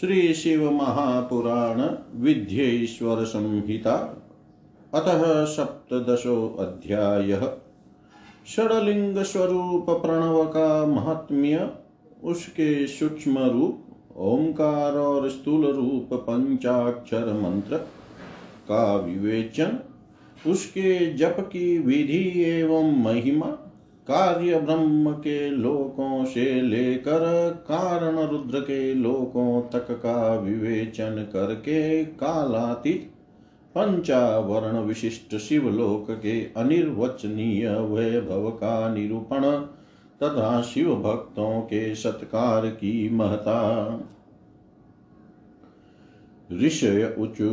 श्री शिव महापुराण विद्येश्वर संहिता, अतः सप्तशो अध्याय। षडलिंग स्वरूप प्रणव का महात्म्य उसके सूक्ष्म रूप, ओंकार और स्थूल रूप पंचाक्षर मंत्र, का विवेचन, उसके जप की विधि एवं महिमा कार्य ब्रह्म के लोकों से लेकर कारण रुद्र के लोकों तक का विवेचन करके कालातीत पंचावरण विशिष्ट शिवलोक के अनिर्वचनीय वैभव का निरूपण तथा शिव भक्तों के सत्कार की महता। ऋषय ऊचु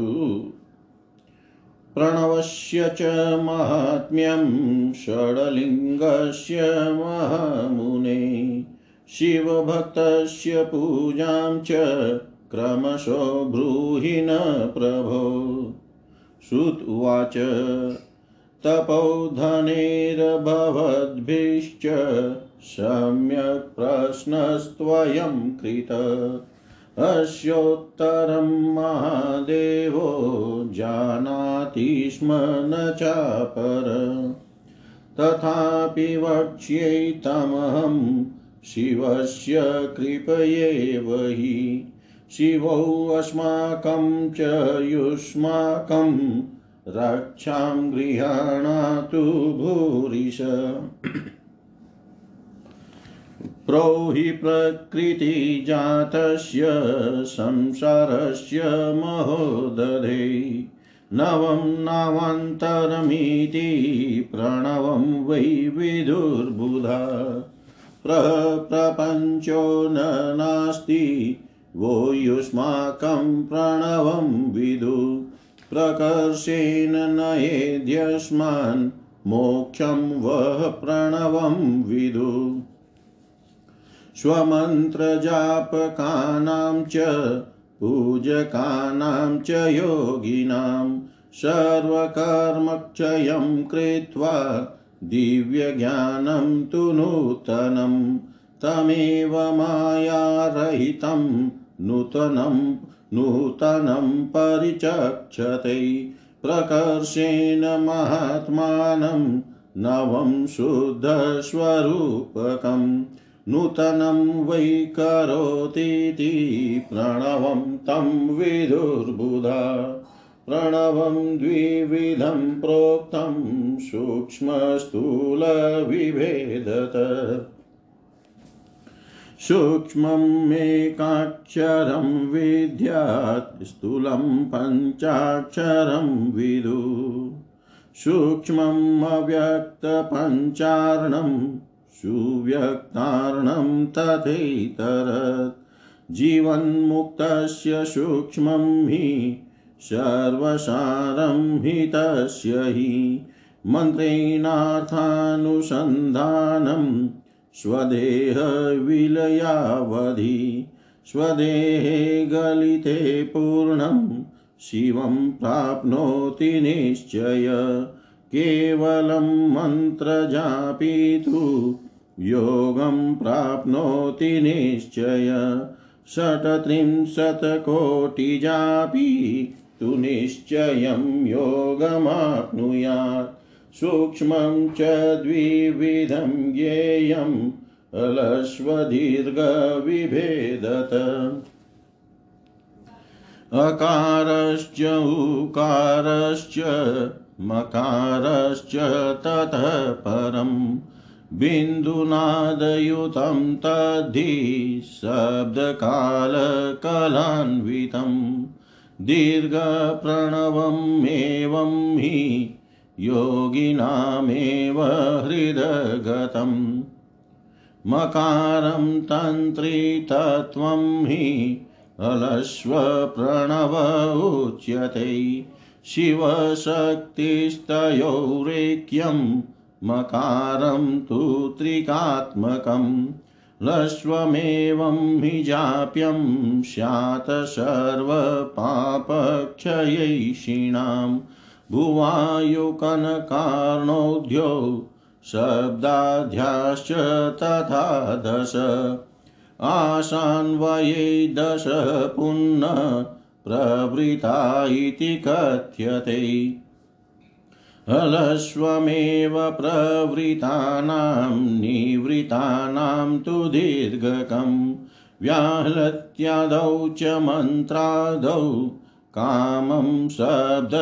प्रणवस्य च माहात्म्यं षड्लिङ्गस्य महामुने शिवभक्तस्य पूजां च क्रमशो ब्रूहि न प्रभो। श्रुत उवाच तपोधनेर्भवद्भिश्च सम्यक् प्रश्नस्त्वयं कृत। अस्योत्तरं महादेवो जानाति स्म न चापर। तथापि वक्ष्ये तमहं शिवस्य कृपयेव हि शिवौ अस्माकं च युष्माकं रक्षां गृहाणातु भूरिश प्रोहि प्रकृतिजातस्य संसारस्य महोदधे। नवं नावान्तरमिति प्रणवं वै विदुर्बुधा। प्रप्रपञ्चो न नास्ति वो युष्माकं प्रणवं विदु। प्रकर्षेण नयेद्यस्मान् मोक्षं वः प्रणवं विदु। स्वमन्त्रजापकानां च, पूजकानां च योगिनां, सर्वकर्मक्षयं कृत्वा दिव्यज्ञानं तु नूतनं, तमेव मायारहितं नूतनं नूतनं परिचक्षते, प्रकर्षेण महात्मानं नवं शुद्धस्वरूपकम्। नूतनं वै करोतीति प्रणवं तं विदुर्बुधा। प्रणवं द्विविधं प्रोक्तं सूक्ष्मस्थूलविभेदत। सूक्ष्ममेकाक्षरं विद्यात्, स्थूलं पञ्चाक्षरं विदु। सूक्ष्मम् अव्यक्तपञ्चार्णं सुव्यक्तार्णं तथैतरत्। जीवन्मुक्तस्य सूक्ष्मं हि, सर्वसारं हि तस्य हि। मन्त्रेणार्थानुसन्धानं, स्वदेहविलयावधि, स्वदेहे गलिते पूर्णं, शिवं प्राप्नोति निश्चय। केवलं मन्त्रजापीतु योगं प्राप्नोति निश्चय। षट्त्रिंशत्कोटिजापि तु निश्चयं योगमाप्नुयात्। सूक्ष्मं च द्विविधं ज्ञेयम् अलस्वदीर्घविभेदत अकारश्च उकारश्च मकारश्च ततः परम्। बिन्दुनादयुतं तद्धि शब्दकालकलान्वितं दीर्घप्रणवमेवं हि योगिनामेव हृदगतम् मकारं तन्त्रितत्वं हि अलस्वप्रणव उच्यते शिवशक्तिस्तयोरेक्यं मकारं तु त्रिकात्मकं, लश्वमेवं हि जाप्यं स्यात् सर्वपापक्षयैषिणां। भुवायुकनकार्णोद्यो शब्दाध्याश्च तथा दश। आशान्वये दश पुनः प्रवृता इति कथ्यते। हलस्वमेव प्रवृतानां निवृतानां तु दीर्घकम् व्याहलत्यादौ च मन्त्रादौ कामं शब्दकलायुतं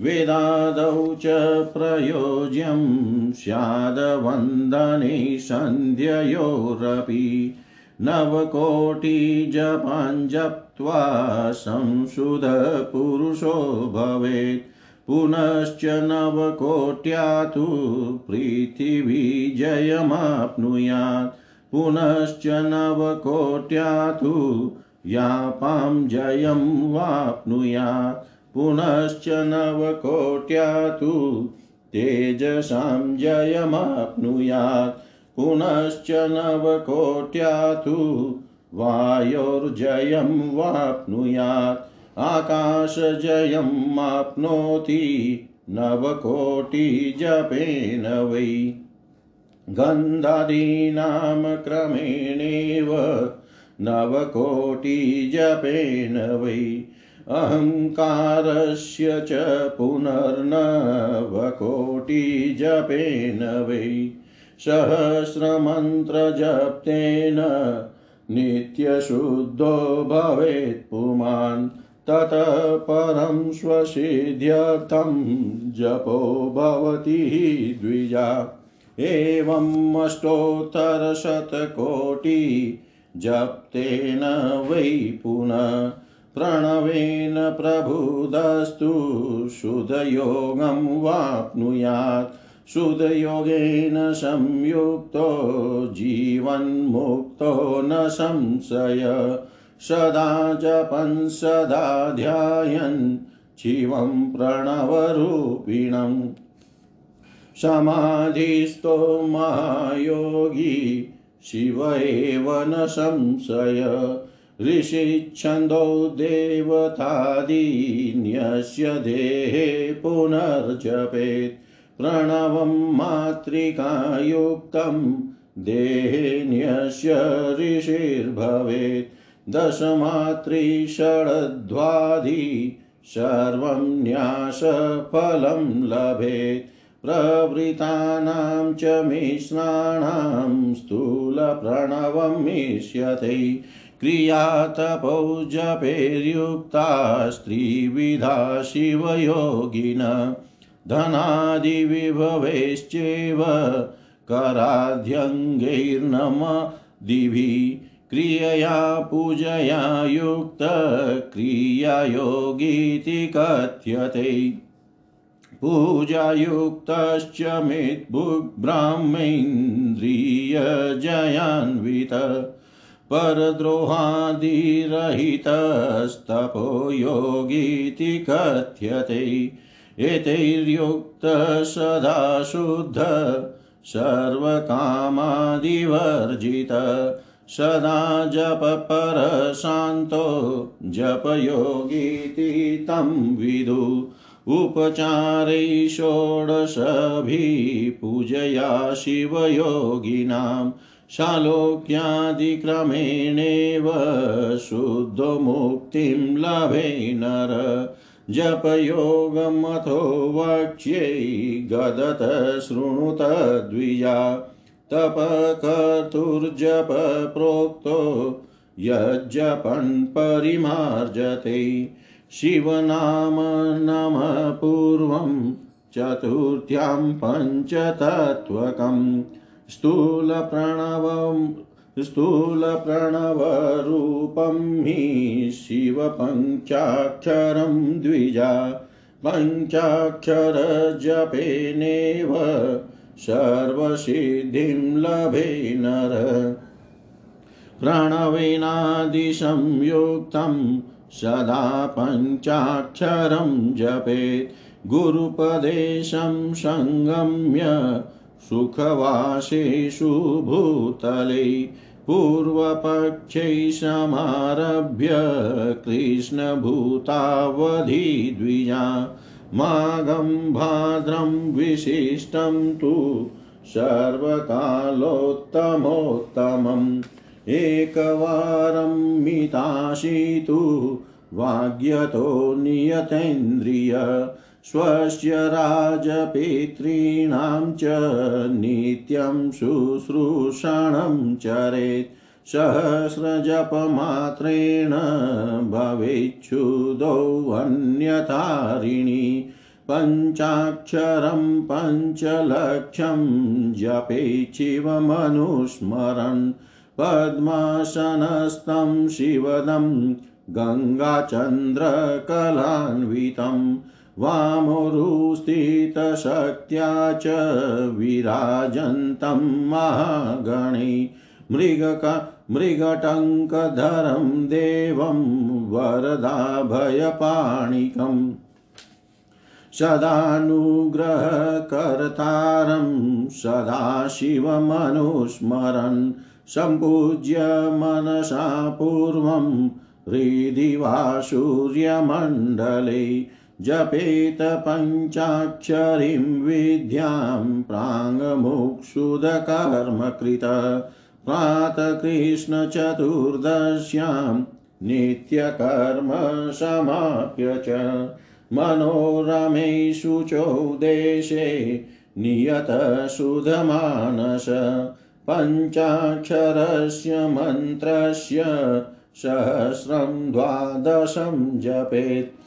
वेदादौ च प्रयोज्यं स्यादवन्दने सन्ध्ययोरपि नवकोटिजपान् जप्त्वा संशुधपुरुषो भवेत्। पुनश्च नवकोट्या तु पृथिवीजयमाप्नुयात्। पुनश्च नवकोट्या तु यापां जयं वाप्नुयात्। पुनश्च नवकोट्या तु तेजसां जयमाप्नुयात्। पुनश्च नवकोट्या तु वायोर्जयं वाप्नुयात्। आकाशजयं माप्नोति नवकोटिजपेन वै। गन्धादीनां क्रमेणेव नवकोटिजपेन वै। अहङ्कारस्य च पुनर्नवकोटिजपेन वै। सहस्रमन्त्रजप्तेन नित्यशुद्धो भवेत् पुमान् ततः परं स्वसिद्ध्यर्थं जपो भवति द्विजा। एवम् अष्टोत्तरशतकोटि जप्तेन वै पुनः प्रणवेन प्रबुधस्तु शुद्धयोगं वाप्नुयात्। शुद्धयोगेन संयुक्तो, जीवन्मुक्तो न संशय। सदा जपन्, सदा ध्यायन्, शिवं प्रणवरूपिणम्। समाधिस्थो महायोगी, शिव एव न संशय। ऋषिच्छन्दो देवतादीन्यस्य देहे पुनर्जपेत्। प्रणवं मातृकायुक्तं देहेन्यस्य ऋषिर्भवेत् दशमातृषड्ध्वादि सर्वं न्यासफलं लभेत् प्रवृतानां च मिश्राणां स्थूलप्रणवमिष्यते क्रियातपौ जपेर्युक्ता स्त्रिविधा शिवयोगिन धनादिविभवैश्चैव कराध्यङ्गैर्नमदिभिः क्रियया पूजया युक्तक्रियायोगीति कथ्यते। पूजायुक्तश्च मिद्भुग्ब्राह्मेन्द्रियजयान्वित परद्रोहादिरहितस्तपो योगीति कथ्यते। एतैर्युक्तः सदा शुद्ध सर्वकामादिवर्जित सदा जपपरशान्तो जपयोगीति तं विदु। उपचारै षोडशभिः पूजया शिवयोगिनां, शालोक्यादिक्रमेणेव शुद्धमुक्तिं लभे नर। जपयोगमथो वक्ष्यै गदत शृणुत द्विजा। तपकर्तुर्जप प्रोक्तो यज्जपन् परिमार्जते शिवनाम नमः पूर्वं चतुर्थ्यां पञ्चतत्त्वकं स्थूलप्रणवं स्थूलप्रणवरूपं हि शिवपञ्चाक्षरं द्विजा पञ्चाक्षरजपेनेव सर्वसिद्धिं लभे नर प्रणवेनादिसंयुक्तं सदा पञ्चाक्षरं जपेत्। गुरुपदेशं सङ्गम्य सुखवासेषु भूतले पूर्वपक्षै समारभ्य कृष्णभूतावधि द्विजा माघं भाद्रं विशिष्टं तु सर्वकालोत्तमोत्तमम्। एकवारं मिताशितु वाग्यतो नियतेन्द्रिय। स्वस्य राजपितॄणां च नित्यं शुश्रूषणं चरेत् सहस्रजपमात्रेण भवेच्छुदोऽन्यथारिणी पञ्चाक्षरं पञ्चलक्षं जपेच्छिवमनुस्मरन् पद्मासनस्थं शिवदं गङ्गाचन्द्रकलान्वितं वामोरुस्थितशक्त्या च विराजन्तं महागणे मृगका मृगटङ्कधरं देवं वरदाभयपाणिकम् सदानुग्रहकर्तारं सदाशिवमनुस्मरन् सम्पूज्य मनसा पूर्वं हृदि वा सूर्यमण्डले जपेत पञ्चाक्षरीं विद्यां प्राङ्मुक्षुदकर्मकृत प्रातकृष्णचतुर्दश्यां नित्यकर्म समाप्य च मनोरमे शुचौ देशे नियतसुधमानस। पञ्चाक्षरस्य मन्त्रस्य सहस्रं द्वादशं जपेत्।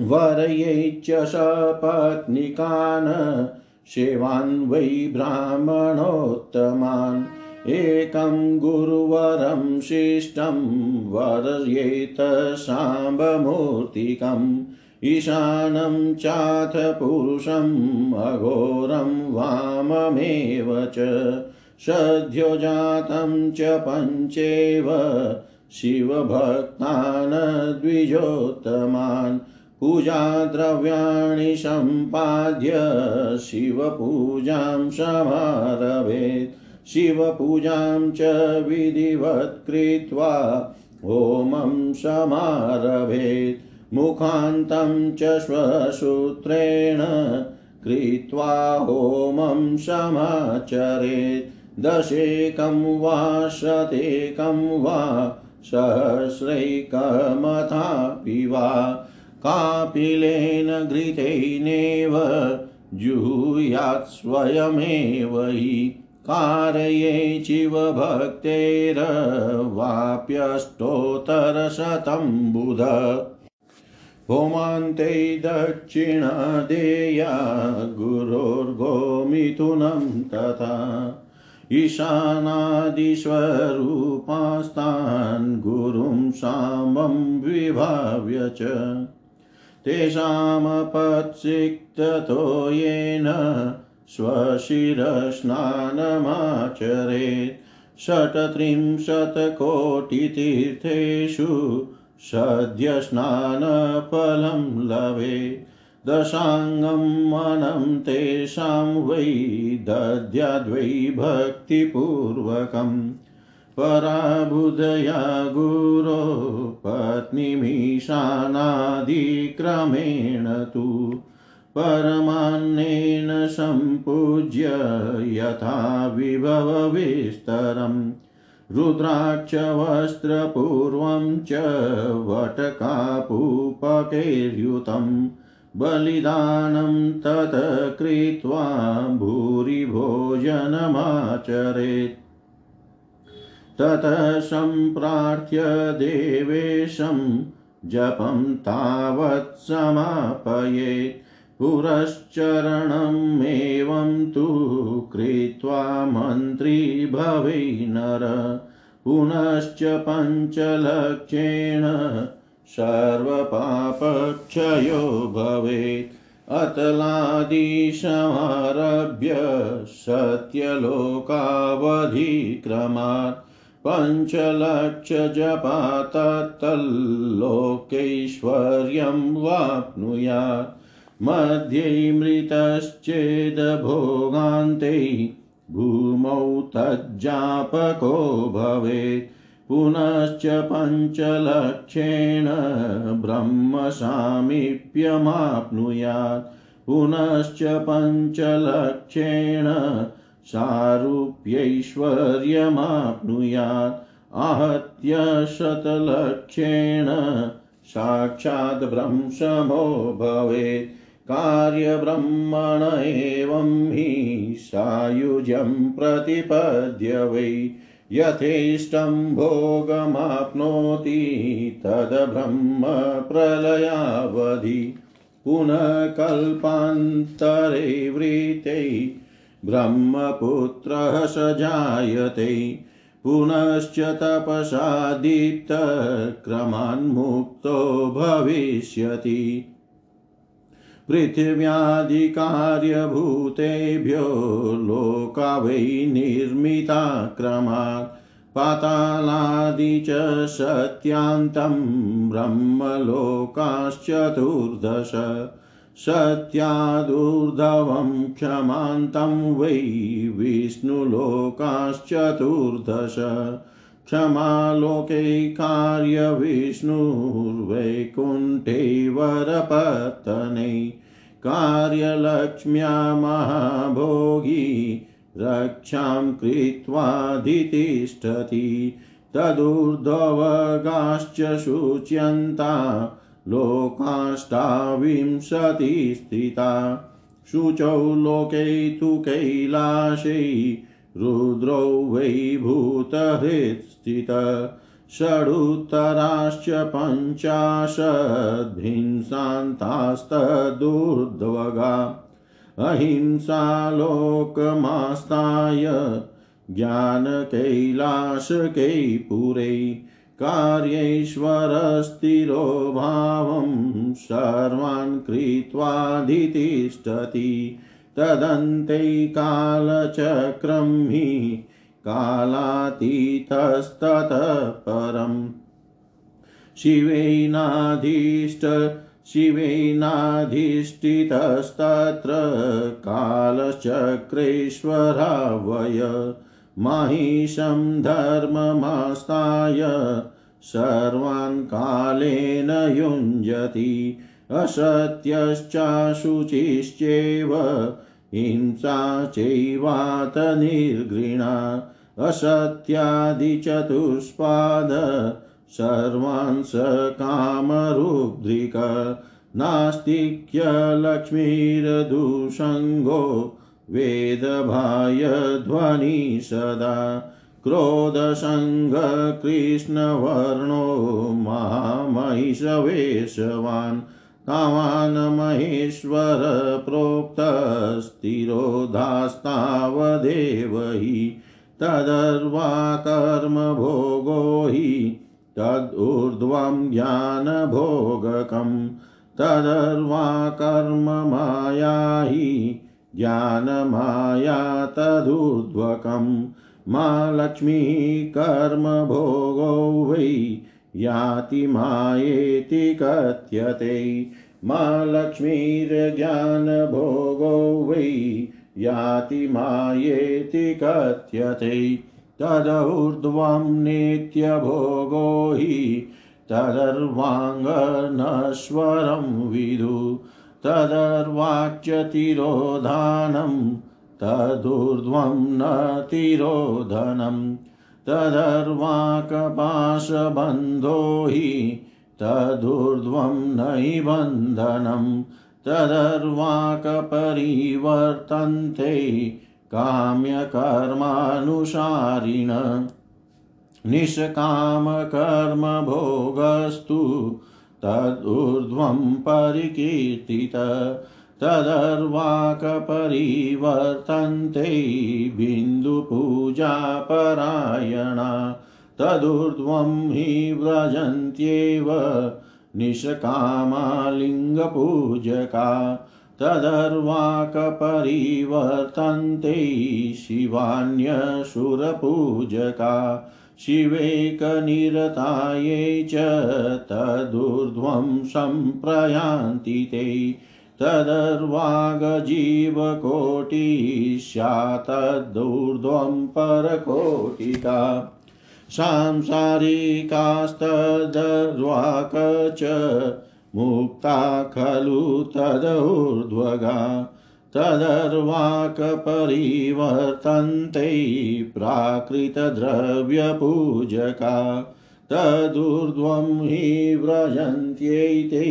वरयै च सपत्निकान् सेवान् वै ब्राह्मणोत्तमान्। एकं गुरुवरं शिष्टं वर्येत साम्बमूर्तिकम्, ईशानं चाथ पुरुषम्, अघोरं वाममेव च सद्यो जातं च पञ्चेव, शिवभक्तान् द्विजोत्तमान्। पूजाद्रव्याणि सम्पाद्य शिवपूजां समारभेत्। शिवपूजां च विधिवत् कृत्वा होमं समारभेत्। मुखान्तं च स्वसूत्रेण कृत्वा होमं समाचरेत्। दशेकं वा शतेकं वा सहस्रैकमथापि वा कापिलेन घृतेनैव, जुहुयात् स्वयमेव हि कारये चिव भक्तेर्वाप्यष्टोत्तरशतं बुध होमान्ते दक्षिणदेया गुरोर्गोमिथुनं तथा ईशानादिस्वरूपास्तान् गुरुं सामं विभाव्य च। तेषामपत्सिक्ततो येन स्वशिरस्नानमाचरेत् षट्त्रिंशत्कोटितीर्थेषु सद्यस्नानफलं लभे दशाङ्गं मनं तेषां वै दद्याद्वै भक्तिपूर्वकम् पराबुधया गुरो पत्नीमीशानादिक्रमेण तु परमान्नेन सम्पूज्य यथा विभवविस्तरम् रुद्राक्षवस्त्रपूर्वं च वटकापूपकैर्युतं। बलिदानं तत् कृत्वा भूरिभोजनमाचरेत्। ततः सम्प्रार्थ्य देवेशं जपं तावत् समापयेत्। पुरश्चरणमेवं तु कृत्वा मन्त्री भवे नर। पुनश्च पञ्चलक्षेण सर्वपापक्षयो भवेत्। अतलादिशमारभ्य सत्यलोकावधिक्रमात्। पञ्चलक्षजपा तत्तल्लोकैश्वर्यं वाप्नुयात्। मध्ये मृतश्चेदभोगान्ते भूमौ तज्जापको भवेत्। पुनश्च पञ्चलक्षेण ब्रह्मसामीप्यमाप्नुयात्। पुनश्च पञ्चलक्षेण सारूप्यैश्वर्यमाप्नुयात्। आहत्य शतलक्षेण साक्षात् भ्रंशमो भवेत्। कार्यब्रह्मण एवं हि सायुज्यं प्रतिपद्य वै। यथेष्टं भोगमाप्नोति तद्ब्रह्म प्रलयावधि पुनः कल्पान्तरे वृते ब्रह्मपुत्रः स जायते पुनश्च तपसा दीप्तक्रमान्मुक्तो भविष्यति। पृथिव्यादिकार्यभूतेभ्यो लोका वै निर्मिता क्रमात्, पातालादि च सत्यान्तं ब्रह्मलोकाश्चतुर्दश। सत्यादुर्धवं क्षमान्तं वै विष्णुलोकाश्चतुर्दश। क्षमालोके कार्यविष्णुर्वैकुण्ठे वरपत्तने कार्यलक्ष्म्या महाभोगी रक्षां कृत्वाधितिष्ठति तदूर्ध्वगाश्च शुच्यन्ता लोकाष्टाविंशतिस्थिता शुचौ लोके तु कैलाशे रुद्रौ वै भूतहृत्स्थित। षडुत्तराश्च पञ्चाशद्भिंसान्तास्तदूर्ध्वगा। अहिंसालोकमास्ताय ज्ञानकैलासकै पुरै कार्यैश्वरस्थिरो भावं सर्वान् कृत्वाधितिष्ठति तदन्ते कालचक्रं हि कालातीतस्ततः परम्। शिवेनाधीष्ट शिवेनाधिष्ठितस्तत्र कालचक्रेश्वरावय। माहिषं धर्ममास्ताय सर्वान् कालेन युञ्जति असत्यश्चाशुचिश्चैव हिंसा चैवात निर्घृणा असत्यादिचतुष्पाद सर्वान् स कामरुद्रिक नास्तिक्यलक्ष्मीर्दुषङ्गो वेदभायध्वनि सदा क्रोधसङ्गकृष्णवर्णो महामहिषवेशवान् तावान् महेश्वर प्रोक्तस्तिरोधास्तावदेव हि तदर्वाकर्मभोगो हि तदूर्ध्वं ज्ञानभोगकं तदर्वाकर्ममाया हि ज्ञानमाया तदूर्ध्वकं मा लक्ष्मीः कर्मभोगो वै याति मायेति कथ्यते मा लक्ष्मीर्ज्ञानभोगो वै याति मायेति कथ्यते तदूर्ध्वं नित्यभोगो हि तदर्वाङ्गनश्वरं विदु तदर्वाच्य तिरोधानं तदूर्ध्वं न तिरोधनम् तदर्वाकपाशबन्धो हि तदूर्ध्वं नैबन्धनं तदर्वाकपरिवर्तन्ते काम्यकर्मानुसारिण निष्कामकर्मभोगस्तु तदूर्ध्वं परिकीर्तित तदर्वाकपरिवर्तन्ते बिन्दुपूजापरायणा तदूर्ध्वं हि व्रजन्त्येव निष्कामालिङ्गपूजका तदर्वाकपरिवर्तन्ते शिवान्यसुरपूजका शिवेकनिरतायै च तदूर्ध्वं सम्प्रयान्ति ते। तदर्वागजीवकोटिस्यात्तदूर्ध्वं परकोटिका सांसारिकास्तदर्वाक च मुक्ता खलु तदूर्ध्वगा तदर्वाकपरिवर्तन्ते प्राकृतद्रव्यपूजका तदूर्ध्वं हि व्रजन्त्यैते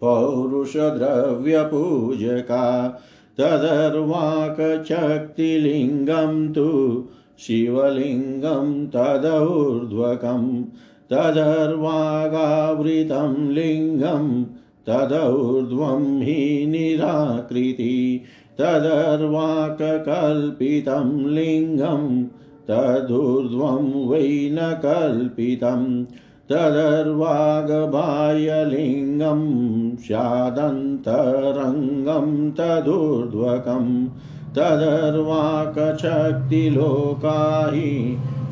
पौरुषद्रव्यपूजका तदर्वाकचक्तिलिङ्गं तु शिवलिङ्गं तदौर्ध्वकं तदर्वागावृतं लिङ्गं तदौर्ध्वं हि निराकृति तदर्वाककल्पितं लिङ्गं तदूर्ध्वं वै न कल्पितं तदर्वागबाह्यलिङ्गं स्यादन्तरङ्गं तदूर्ध्वकम् तदर्वाकशक्तिलोकाहि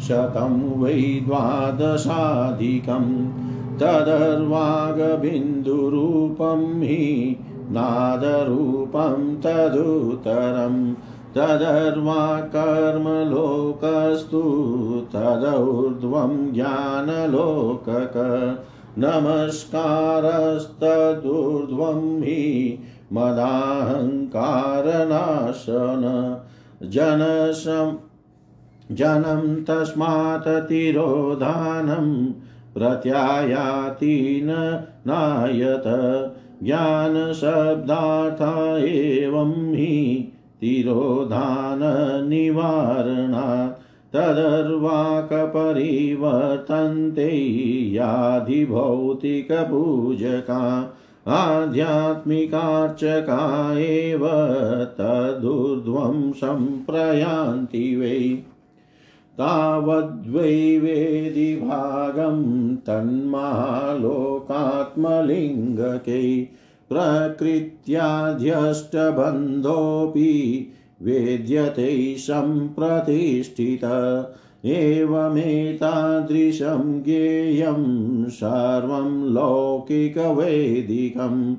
शतं वै द्वादशाधिकम् तदर्वागबिन्दुरूपं हि नादरूपं तदुतरम् तदर्वाकर्मलोकस्तु तदौर्ध्वं ज्ञानलोकक नमस्कारस्तदूर्ध्वं हि मदाहङ्कारनाशन जनसं जनं तस्मात् तिरोधानं प्रत्यायाति न नायत। ज्ञानशब्दार्थ एवं हि तिरोधाननिवारणात्। तदर्वाकपरिवर्तन्ते याधिभौतिकपूजका। आध्यात्मिकार्चका एव तदूर्ध्वं सम्प्रयान्ति वै। तावद्वै वेदि भागं तन्मालोकात्मलिङ्गकै प्रकृत्याध्यष्टबन्धोऽपि वेद्यते सम्प्रतिष्ठित एवमेतादृशं ज्ञेयं सर्वं लौकिकवैदिकम्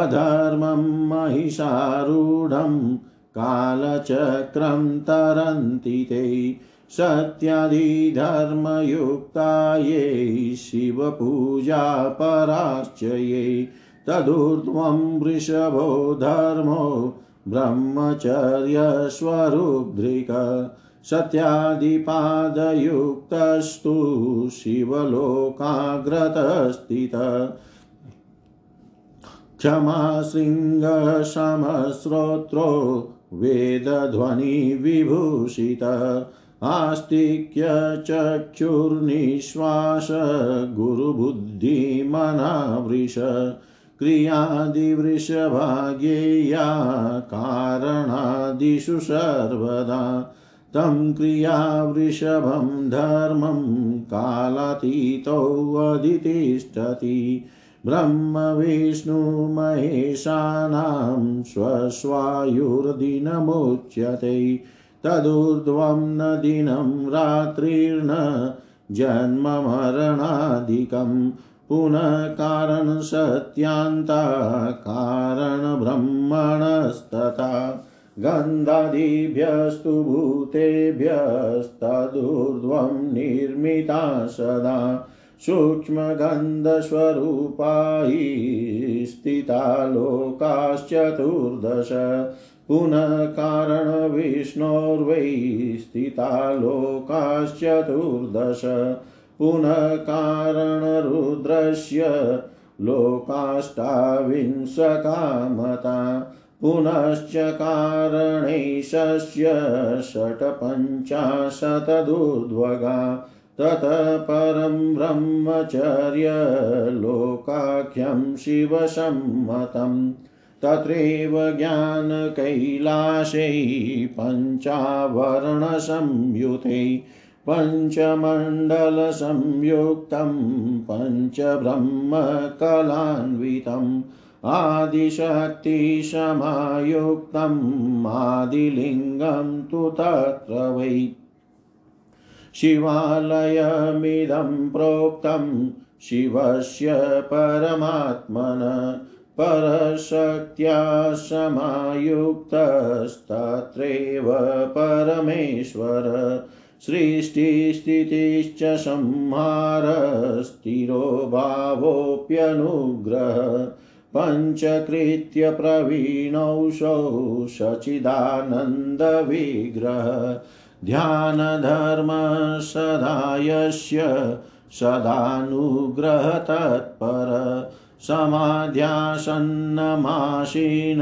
अधर्मं महिषारूढं कालचक्रं तरन्ति ते सत्यादिधर्मयुक्ता ये शिवपूजा पराश्च ये तदूर्ध्वं वृषभो धर्मो ब्रह्मचर्यस्वरुद्रिक सत्यादिपादयुक्तस्तु शिवलोकाग्रतस्थित। क्षमाशृङ्गशमश्रोत्रो वेदध्वनिविभूषित। आस्तिक्यचक्षुर्निश्वास गुरुबुद्धिमनावृष क्रियादिवृषभाग्येया कारणादिषु सर्वदा। तं क्रियावृषभं धर्मं कालातीतोऽधितिष्ठति ब्रह्मविष्णुमहेशानां स्वस्वायुर्दिनमुच्यते। तदूर्ध्वं न दिनं, रात्रिर्न जन्ममरणादिकम् पुनः कारणसत्यान्ता कारणब्रह्मणस्तथा गन्धादिभ्यस्तु भूतेभ्यस्तदूर्ध्वं निर्मिता सदा। सूक्ष्मगन्धस्वरूपा स्थिता लोकाश्चतुर्दश। पुनः कारणविष्णोर्वै स्थिता लोकाश्चतुर्दश पुनः कारणरुद्रस्य लोकाष्टाविंशकामता। पुनश्च कारणैशस्य षट्पञ्चाशतदुर्ध्वगा। ततः परं ब्रह्मचर्यलोकाख्यं शिवसम्मतम्। तत्रैव ज्ञानकैलासै पञ्चावरणसंयुते पञ्चमण्डलसंयुक्तं पञ्चब्रह्मकलान्वितम् आदिशक्तिसमायुक्तम् आदिलिङ्गं तु तत्र वै। शिवालयमिदं प्रोक्तं शिवस्य परमात्मन परशक्त्या समायुक्तस्तत्रैव परमेश्वर। सृष्टिस्थितिश्च संहारस्थिरो भावोऽप्यनुग्रह। पञ्चकृत्य प्रवीणौषौ सचिदानन्दविग्रह ध्यानधर्मसदा यस्य सदानुग्रहतत्पर समाध्यासन्नमासीन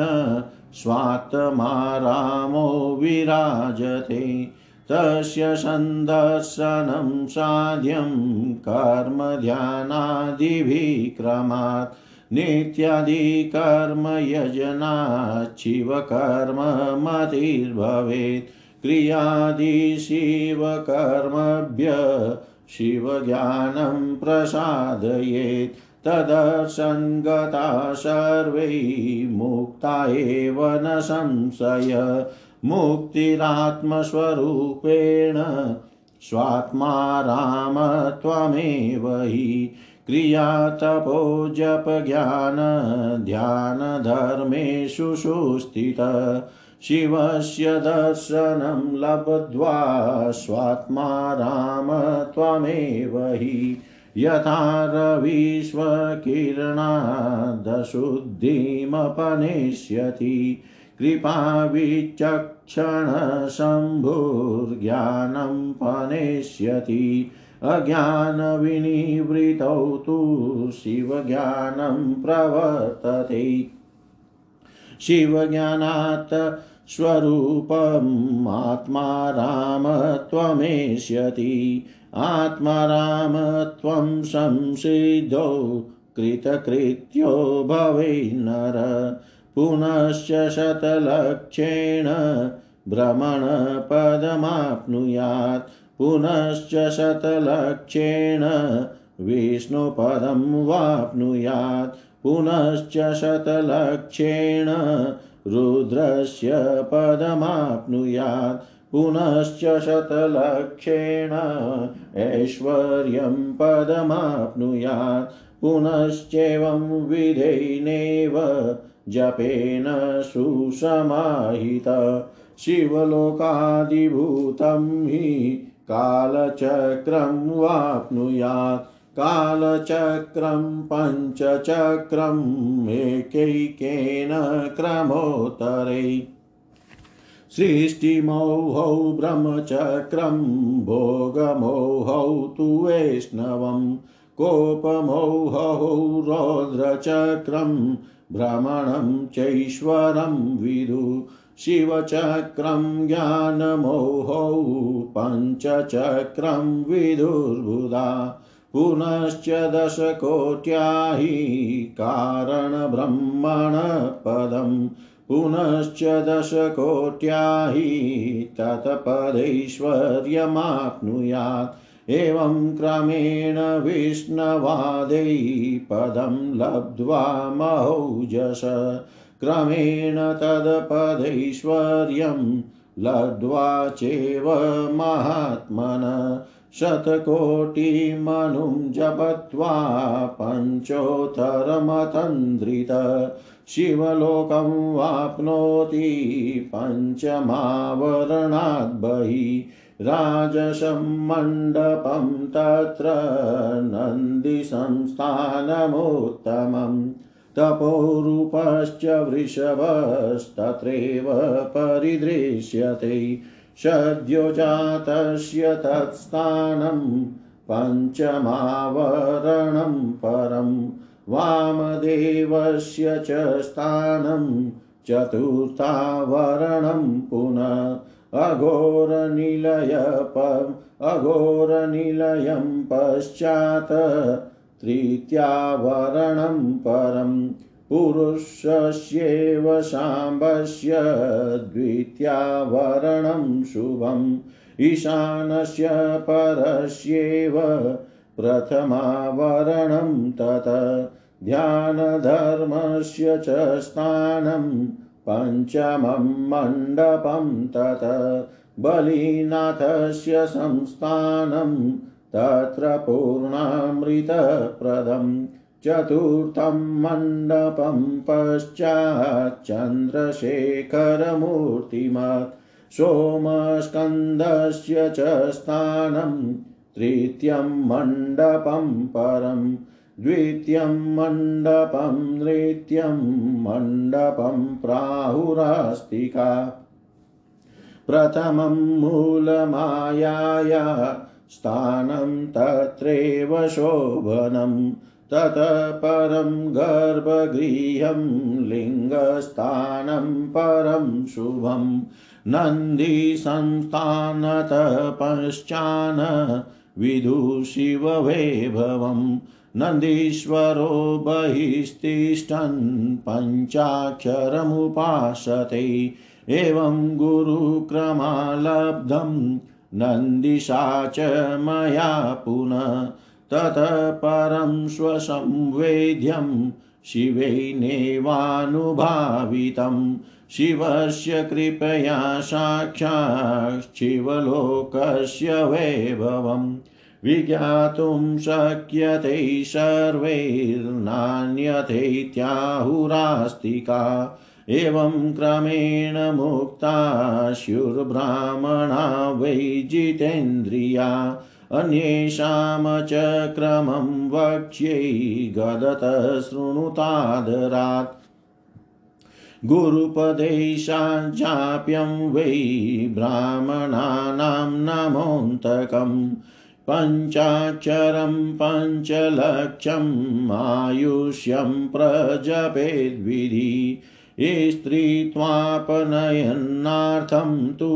स्वात्मा रामो विराजते। तस्य सन्दर्शनं साध्यं कर्मध्यानादिभिक्रमात्। नित्यादिकर्मयजनाच्छिवकर्ममतिर्भवेत्। क्रियादिशिवकर्मभ्य शिवज्ञानं प्रसादयेत्। तदसङ्गता सर्वै मुक्ता एव न संशय। मुक्तिरात्मस्वरूपेण स्वात्मा राम त्वमेव हि। क्रियातपो जपज्ञानध्यानधर्मेषु सुस्थित। शिवस्य दर्शनं लब्ध्वा स्वात्मा राम त्वमेव हि। यथा रविश्वकिरणादशुद्धिमपनेष्यति कृपाविचक्षणशम्भुर्ज्ञानं पनेष्यति। अज्ञानविनिवृतौ तु शिवज्ञानं प्रवर्तते। शिवज्ञानात् स्वरूपम् आत्मा राम त्वमेष्यति। आत्मा राम त्वं संसिद्धो कृतकृत्यो भवे नर। पुनश्च शतलक्षेण भ्रमणपदमाप्नुयात्। पुनश्च शतलक्षेण विष्णुपदं वाप्नुयात्। पुनश्च शतलक्षेण रुद्रस्य पदमाप्नुयात्। पुनश्च शतलक्षेण ऐश्वर्यं पदमाप्नुयात्। पुनश्चैवं विधेनैव जपेन सुसमाहित। शिवलोकादिभूतं हि कालचक्रं वाप्नुयात्। कालचक्रं पञ्चचक्रम् एकैकेन क्रमोत्तरै। सृष्टिमोहौ, ब्रह्मचक्रं, भोगमोहौ, तु वैष्णवं, कोपमोहौ, रौद्रचक्रं भ्रमणं चैश्वरं, विदु शिवचक्रं, ज्ञानमोहौ, पञ्चचक्रं, विदुर्बुधा, पुनश्च दशकोट्या हि कारणब्रह्मणपदम्। पुनश्च दशकोट्या हि तत्पदैश्वर्यमाप्नुयात् एवं क्रमेण विष्णवादै पदं लब्ध्वा महौजस। क्रमेण तत्पदैश्वर्यं लब्ध्वा चैव महात्मन। शतकोटिमनुं जपत्वा पञ्चोत्तरमतन्द्रित शिवलोकं वाप्नोति पञ्चमावरणाद् बहिः राजसं मण्डपं तत्र नन्दिसंस्थानमुत्तमम् तपोरूपश्च वृषभस्तत्रैव परिदृश्यते सद्यो जातस्य तत्स्थानं पञ्चमावरणं परम् वामदेवस्य च स्थानं चतुर्थावरणं पुनः अघोरनिलयप, अघोरनिलयं पश्चात् तृतीयावरणं परम् पुरुषस्येव शाम्बस्य द्वितीयावरणं शुभम्। ईशानस्य परस्येव प्रथमावरणं तत। ध्यानधर्मस्य च स्थानं पञ्चमं मण्डपं तत बलिनाथस्य संस्थानं तत्र पूर्णामृतप्रदम् चतुर्थं मण्डपं पश्चाच्चन्द्रशेखरमूर्तिमत् सोमस्कन्दस्य च स्थानं तृतीयं मण्डपं परं द्वितीयं मण्डपं नृत्यं मण्डपं प्राहुरास्तिका। प्रथमं मूलमायाया स्थानं तत्रैव शोभनं, ततः परं गर्भगृहं, लिङ्गस्थानं परं शुभं। नन्दीसंस्थानतः पश्चान् नन्दीश्वरो बहिस्तिष्ठन् पञ्चाक्षरमुपासते। एवं गुरुक्रमालब्धं नन्दिशा च मया पुनः। ततः परं स्वसंवेद्यं शिवेनैवानुभावितं शिवस्य कृपया साक्षाच्छिवलोकस्य वैभवम्। विज्ञातुं शक्यते सर्वैर्नान्यथैत्याहुरास्तिका। एवं क्रमेण मुक्तास्युर्ब्राह्मणा वै जितेन्द्रिया। अन्येषां च क्रमं वक्ष्यै गदत शृणुतादरात्। गुरुपदेशाञ्चाप्यं वै ब्राह्मणानां नमोऽन्तकम्। पञ्चाक्षरं पञ्चलक्षम् आयुष्यं प्रजपेद्विधि। स्त्रीत्वापनयनार्थं तु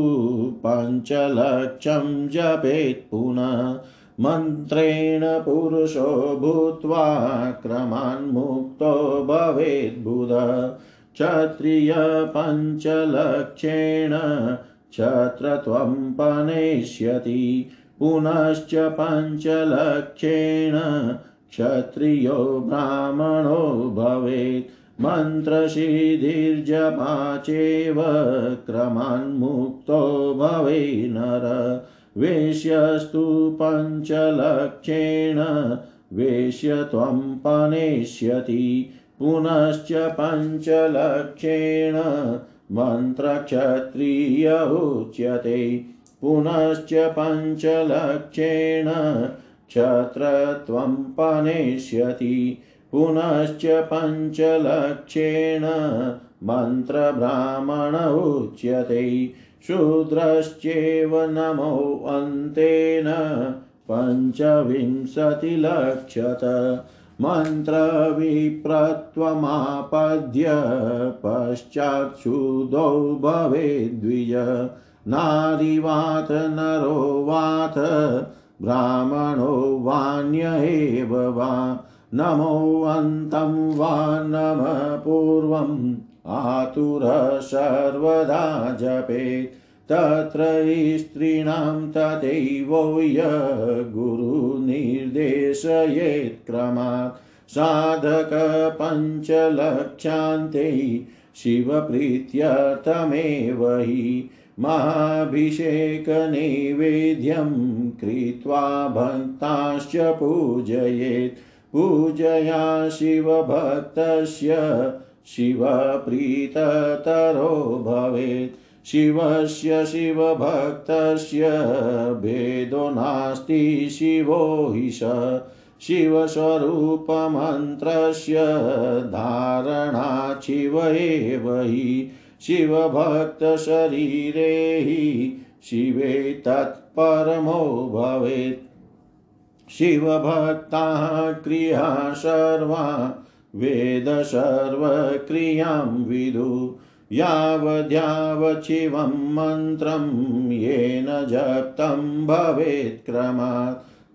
पञ्चलक्षं जपेत् पुनः। मन्त्रेण पुरुषो भूत्वा क्रमान्मुक्तो भवेद्बुध क्षत्रियपञ्चलक्षेण क्षत्रत्वं पनेष्यति। पुनश्च पञ्चलक्षेण क्षत्रियो ब्राह्मणो भवेत्। मन्त्रसिद्धिर्जपा चैव क्रमान्मुक्तो भवे नर। वेश्यस्तु पञ्चलक्षेण वेश्य त्वं पनेष्यति। पुनश्च पञ्चलक्षेण मन्त्रक्षत्रिय उच्यते। पुनश्च पञ्चलक्षेण क्षत्रत्वं पनेष्यति पुनश्च पञ्चलक्षेण मन्त्रब्राह्मण उच्यते। शूद्रश्चैव नमो अन्तेन पञ्चविंशतिलक्षत। मन्त्रविप्रत्वमापद्य पश्चाच्छूदौ भवेद्विज। नारीवात नरो वाथ ब्राह्मणो वान्य एव वा नमोऽन्तं वा नमः पूर्वम् आतुरः सर्वदा जपेत्, तत्र स्त्रीणां तथैवो गुरुनिर्देशयेत् क्रमात्। साधकपञ्चलक्षान्ते शिवप्रीत्यर्थमेव हि महाभिषेकनैवेद्यं कृत्वा भक्ताश्च पूजयेत्। पूजया शिवभक्तस्य शिवप्रीततरो भवेत्। शिवस्य शिवभक्तस्य भेदो नास्ति शिवो हि स। शिवस्वरूपमन्त्रस्य धारणा शिव एव हि। शिवभक्तशरीरे हि शिवे तत्परमो भवेत्। शिवभक्ताः क्रिया सर्वा, वेद सर्वक्रियाँ विदु। यावद्यावचिवं मन्त्रं, येन जप्तं भवेत्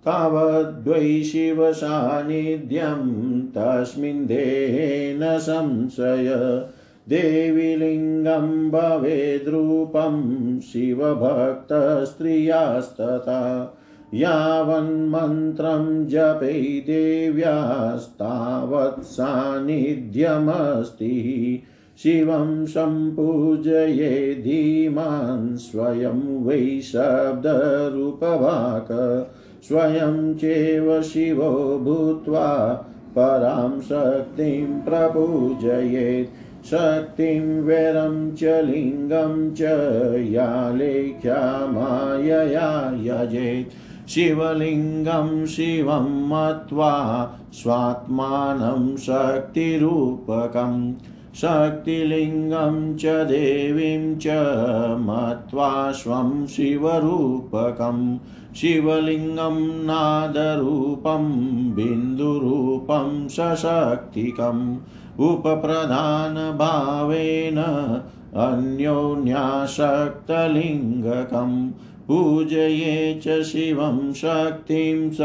तावद्वै शिवसान्निध्यं, तस्मिन् देहेन संशय। देवीलिङ्गं भवेद्रूपं शिवभक्तस्त्रियास्तथा यावन्मन्त्रं जपे देव्यास्तावत् सान्निध्यमस्ति। शिवं सम्पूजये धीमान् स्वयं वै शब्दरूपवाक, स्वयं चैव शिवो भूत्वा परां शक्तिं प्रपूजयेत्। शक्तिं वैरं च लिङ्गं च या लेख्या मायया यजेत्। शिवलिङ्गं शिवं मत्वा स्वात्मानं शक्तिरूपकम् शक्तिलिङ्गं च देवीं च मत्वा स्वं शिवरूपकम् शिवलिङ्गं नादरूपं, बिन्दुरूपं, सशक्तिकम्। उपप्रधानभावेन अन्योन्यासक्तलिङ्गकम् पूजये च शिवं शक्तिं स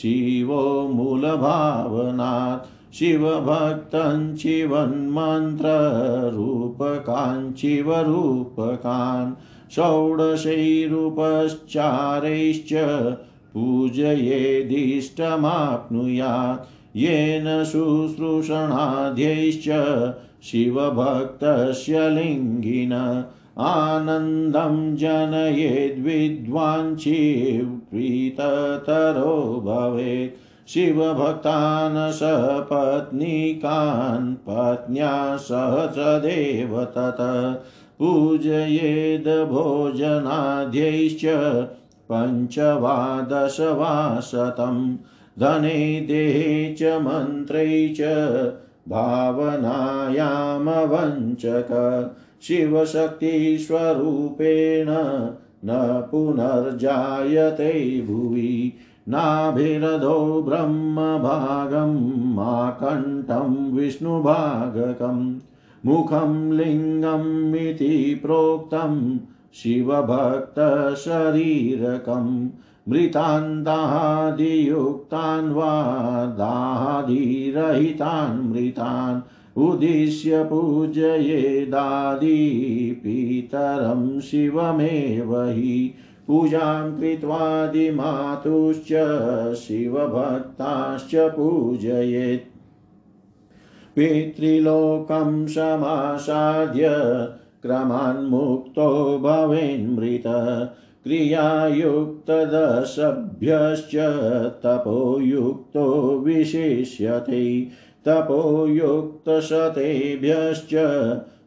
शिवो मूलभावनात् शिवभक्तं चिवन्मन्त्ररूपकाञ्चिवरूपकान् षोडशैरूपश्चारैश्च पूजयेदिष्टमाप्नुयात् येन शुश्रूषणाद्यैश्च शिवभक्तस्य लिङ्गिन आनन्दं जनयेद्विद्वाञ्चिप्रीततरो भवेत्। शिवभक्तान् सपत्नीकान् पत्न्या सह सदेव तत् पूजयेद् भोजनाद्यैश्च पञ्च वा दश वा शतं धने देहे च मन्त्रै च, भावनायामवञ्चक, शिवशक्तिस्वरूपेण न पुनर्जायते भुवि। नाभिरधो ब्रह्मभागं, माकण्ठं विष्णुभागकम् मुखं लिङ्गम् इति प्रोक्तं, शिवभक्तशरीरकम्। मृतान् दाहादियुक्तान् वा दाहादिरहितान् मृतान् उद्दिश्य पूजयेदादिपितरं शिवमेव हि। पूजां कृत्वादिमातुश्च शिवभक्ताश्च पूजयेत्। पितृलोकं समासाद्य क्रमान्मुक्तो भवेन्मृत। क्रियायुक्तदशभ्यश्च तपोयुक्तो विशिष्यते। तपोयुक्तशतेभ्यश्च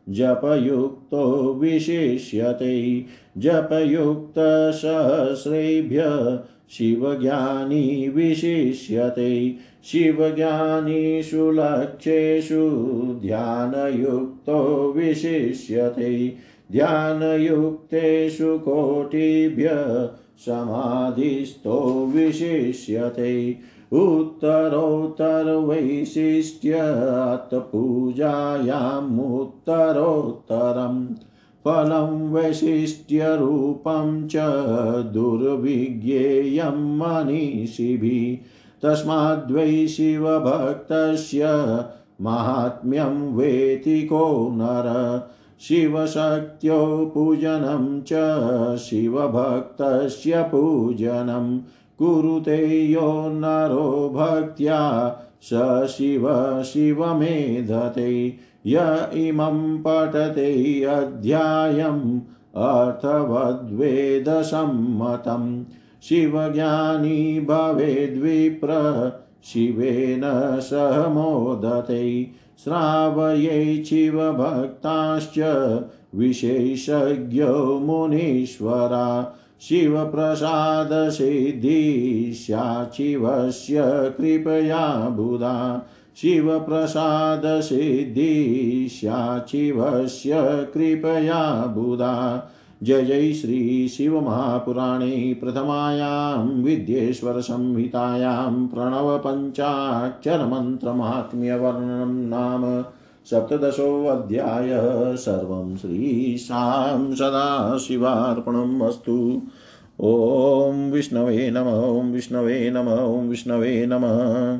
जपयुक्तो विशिष्यते। जपयुक्तसहस्रेभ्य शिवज्ञानी विशिष्यते। शिवज्ञानीषु लक्ष्येषु ध्यानयुक्तो विशिष्यते। ध्यानयुक्तेषु कोटिभ्य समाधिस्थो विशिष्यते। उत्तरोत्तरवैशिष्ट्यात्पूजायामुत्तरोत्तरम् फलं वैशिष्ट्यरूपं च दुर्विज्ञेयं मनीषिभिः। तस्माद्वै शिवभक्तस्य माहात्म्यं वेति को नर। शिवशक्त्यो पूजनं च शिवभक्तस्य पूजनं। कुरुते यो नरो भक्त्या स शिव शिवमेधते। य इमं पठते अध्यायम् अर्थवद्वेदसम्मतम् शिवज्ञानी भवेद्विप्र शिवेन सह मोदते। श्रावयै शिवभक्ताश्च विशेषज्ञो मुनीश्वरा। शिवप्रसादसिद्धिस्याचिवस्य कृपया बुधा। शिवप्रसादसिद्धिस्याचिवस्य कृपया बुधा। जय जय श्री शिवमहापुराणे प्रथमायां विद्येश्वरसंहितायां प्रणवपञ्चाक्षरमन्त्रमाहात्म्यवर्णनं नाम सप्तदशोऽध्यायः सर्वं श्रीशां सदाशिवार्पणम् अस्तु। ॐ विष्णवे नम, ॐ विष्णवे नम, ॐ विष्णवे नमः।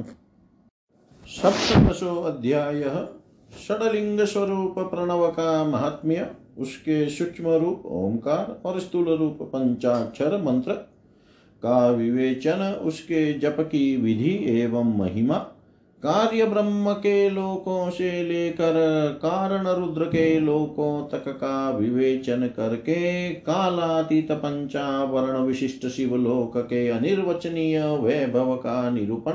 सप्तदशोऽध्यायः षडलिंग स्वरूप प्रणव का महात्म्य उसके सूक्ष्म रूप ओंकार और स्थूल रूप पंचाक्षर मंत्र, का विवेचन, उसके जप की विधि एवं महिमा, कार्य ब्रह्म के लोकों से लेकर कारण रुद्र के लोकों तक का विवेचन करके कालातीत पंचावरण विशिष्ट शिवलोक के अनिर्वचनीय वैभव का निरूपण,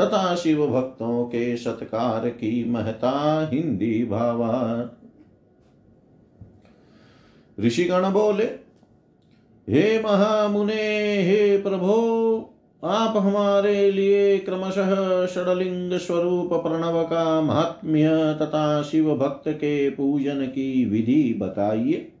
तथा शिव भक्तों के सत्कार की महता हिंदी भावा ऋषिगण बोले, हे महामुने, हे प्रभो, आप हमारे लिए क्रमशः षडलिंग स्वरूप प्रणव का महात्म्य तथा शिव भक्त के पूजन की विधि बताइए।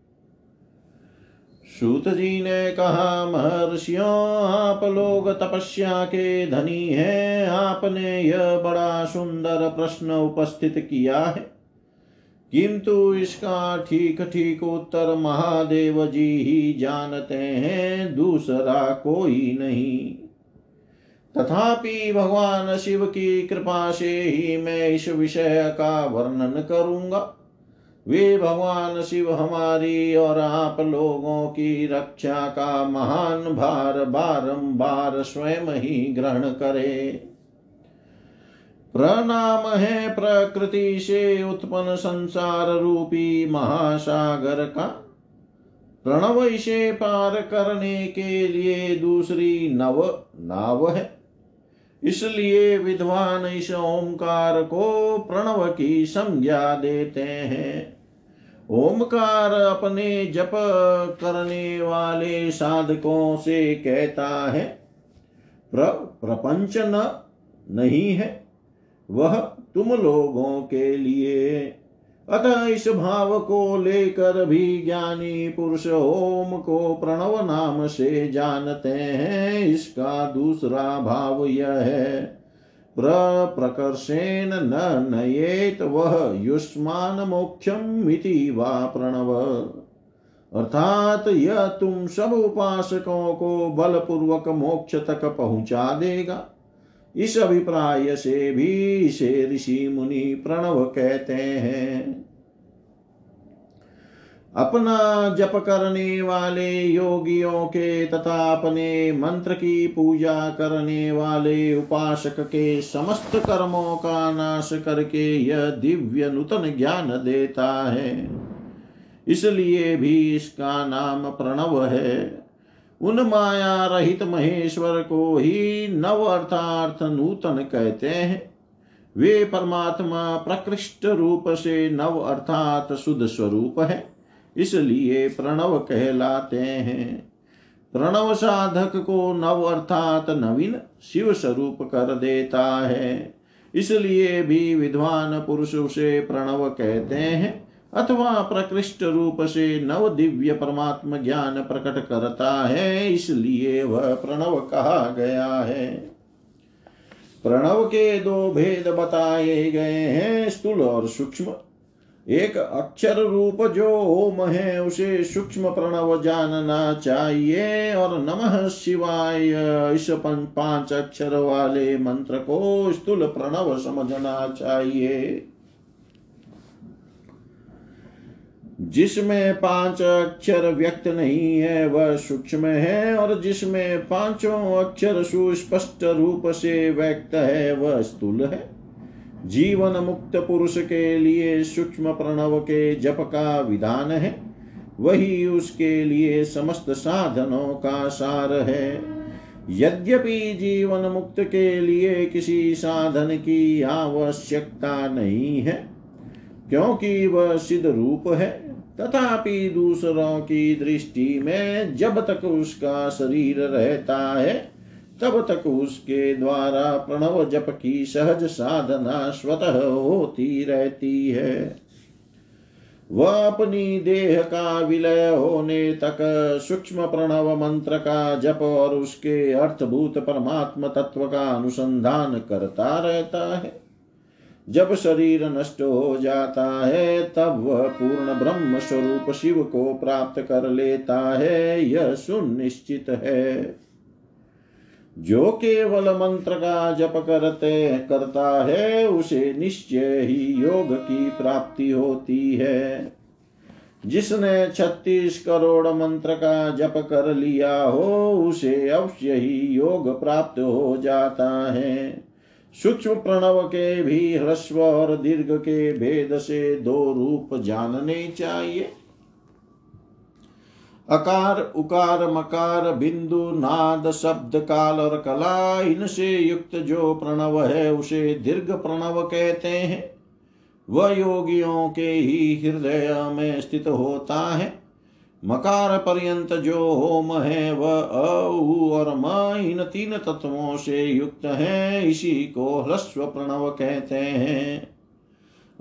सूत जी ने कहा, महर्षियों, आप लोग तपस्या के धनी हैं। आपने यह बड़ा सुंदर प्रश्न उपस्थित किया है। किंतु इसका ठीक ठीक उत्तर महादेव जी ही जानते हैं, दूसरा कोई नहीं। तथापि भगवान शिव की कृपा से ही मैं इस विषय का वर्णन करूँगा। वे भगवान शिव हमारी और आप लोगों की रक्षा का महान भार बारंबार स्वयं ही ग्रहण करे। प्रणाम है प्रकृति से उत्पन्न संसार रूपी महासागर का प्रणव इसे पार करने के लिए दूसरी नव नाव है। इसलिए विद्वान इस ओंकार को प्रणव की संज्ञा देते हैं। ओमकार अपने जप करने वाले साधकों से कहता है, प्र, प्रपंच न, नहीं है। वह तुम लोगों के लिए। अतः इस भाव को लेकर भी ज्ञानी पुरुष ओम को प्रणव नाम से जानते हैं। इसका दूसरा भाव यह है। प्र प्रकर्षेण न नयेत वह युष्मान मोक्षम वा प्रणव। अर्थात यह तुम सब उपासकों को बलपूर्वक मोक्ष तक पहुँचा देगा। इस अभिप्राय से भी इसे ऋषि मुनि प्रणव कहते हैं। अपना जप करने वाले योगियों के तथा अपने मंत्र की पूजा करने वाले उपासक के समस्त कर्मों का नाश करके यह दिव्य नूतन ज्ञान देता है। इसलिए भी इसका नाम प्रणव है। उन माया रहित महेश्वर को ही नव अर्थार्थ नूतन कहते हैं। वे परमात्मा प्रकृष्ट रूप से नव अर्थात शुद्ध स्वरूप है, इसलिए प्रणव कहलाते हैं। प्रणव साधक को नव अर्थात नवीन शिव स्वरूप कर देता है, इसलिए भी विद्वान पुरुष उसे प्रणव कहते हैं। अथवा प्रकृष्ट रूप से नव दिव्य परमात्म ज्ञान प्रकट करता है, इसलिए वह प्रणव कहा गया है। प्रणव के दो भेद बताए गए हैं, स्थूल और सूक्ष्म। एक अक्षर रूप जो ओम है, उसे सूक्ष्म प्रणव जानना चाहिए, और नमः शिवाय इस पाँच अक्षर वाले मंत्र को स्थूल प्रणव समझना चाहिए। जिसमें पाँच अक्षर व्यक्त नहीं है, वह सूक्ष्म है, और जिसमें पाँचों अक्षर सुस्पष्ट रूप से व्यक्त है, वह स्थूल है। जीवन मुक्त पुरुष के लिए सूक्ष्म प्रणव के जप का विधान है। वही उसके लिए समस्त साधनों का सार है। यद्यपि जीवन मुक्त के लिए किसी साधन की आवश्यकता नहीं है क्योंकि वह सिद्ध रूप है, तथापि दूसरों की दृष्टि में जब तक उसका शरीर रहता है, तब तक उसके द्वारा प्रणव जप की सहज साधना स्वतः होती रहती है। वह अपनी देह का विलय होने तक सूक्ष्म प्रणव मंत्र का जप और उसके अर्थभूत परमात्म तत्व का अनुसंधान करता रहता है। जब शरीर नष्ट हो जाता है, तब वह पूर्ण ब्रह्म स्वरूप शिव को प्राप्त कर लेता है, यह सुनिश्चित है। जो केवल मंत्र का जप करते, करता है, उसे निश्चय ही योग की प्राप्ति होती है। जिसने छत्तीस करोड़ मंत्र का जप कर लिया हो, उसे अवश्य ही योग प्राप्त हो जाता है। सूक्ष्म प्रणव के भी ह्रस्व और दीर्घ के भेद से दो रूप जानने चाहिए। अकार, उकार, मकार, बिंदु, नाद, शब्द, काल और कला, इनसे युक्त जो प्रणव है, उसे दीर्घ प्रणव कहते हैं। वह योगियों के ही हृदय में स्थित होता है। मकार पर्यंत जो होम है वह अ और म इन तीन तत्वों से युक्त है, इसी को ह्रस्व प्रणव कहते हैं।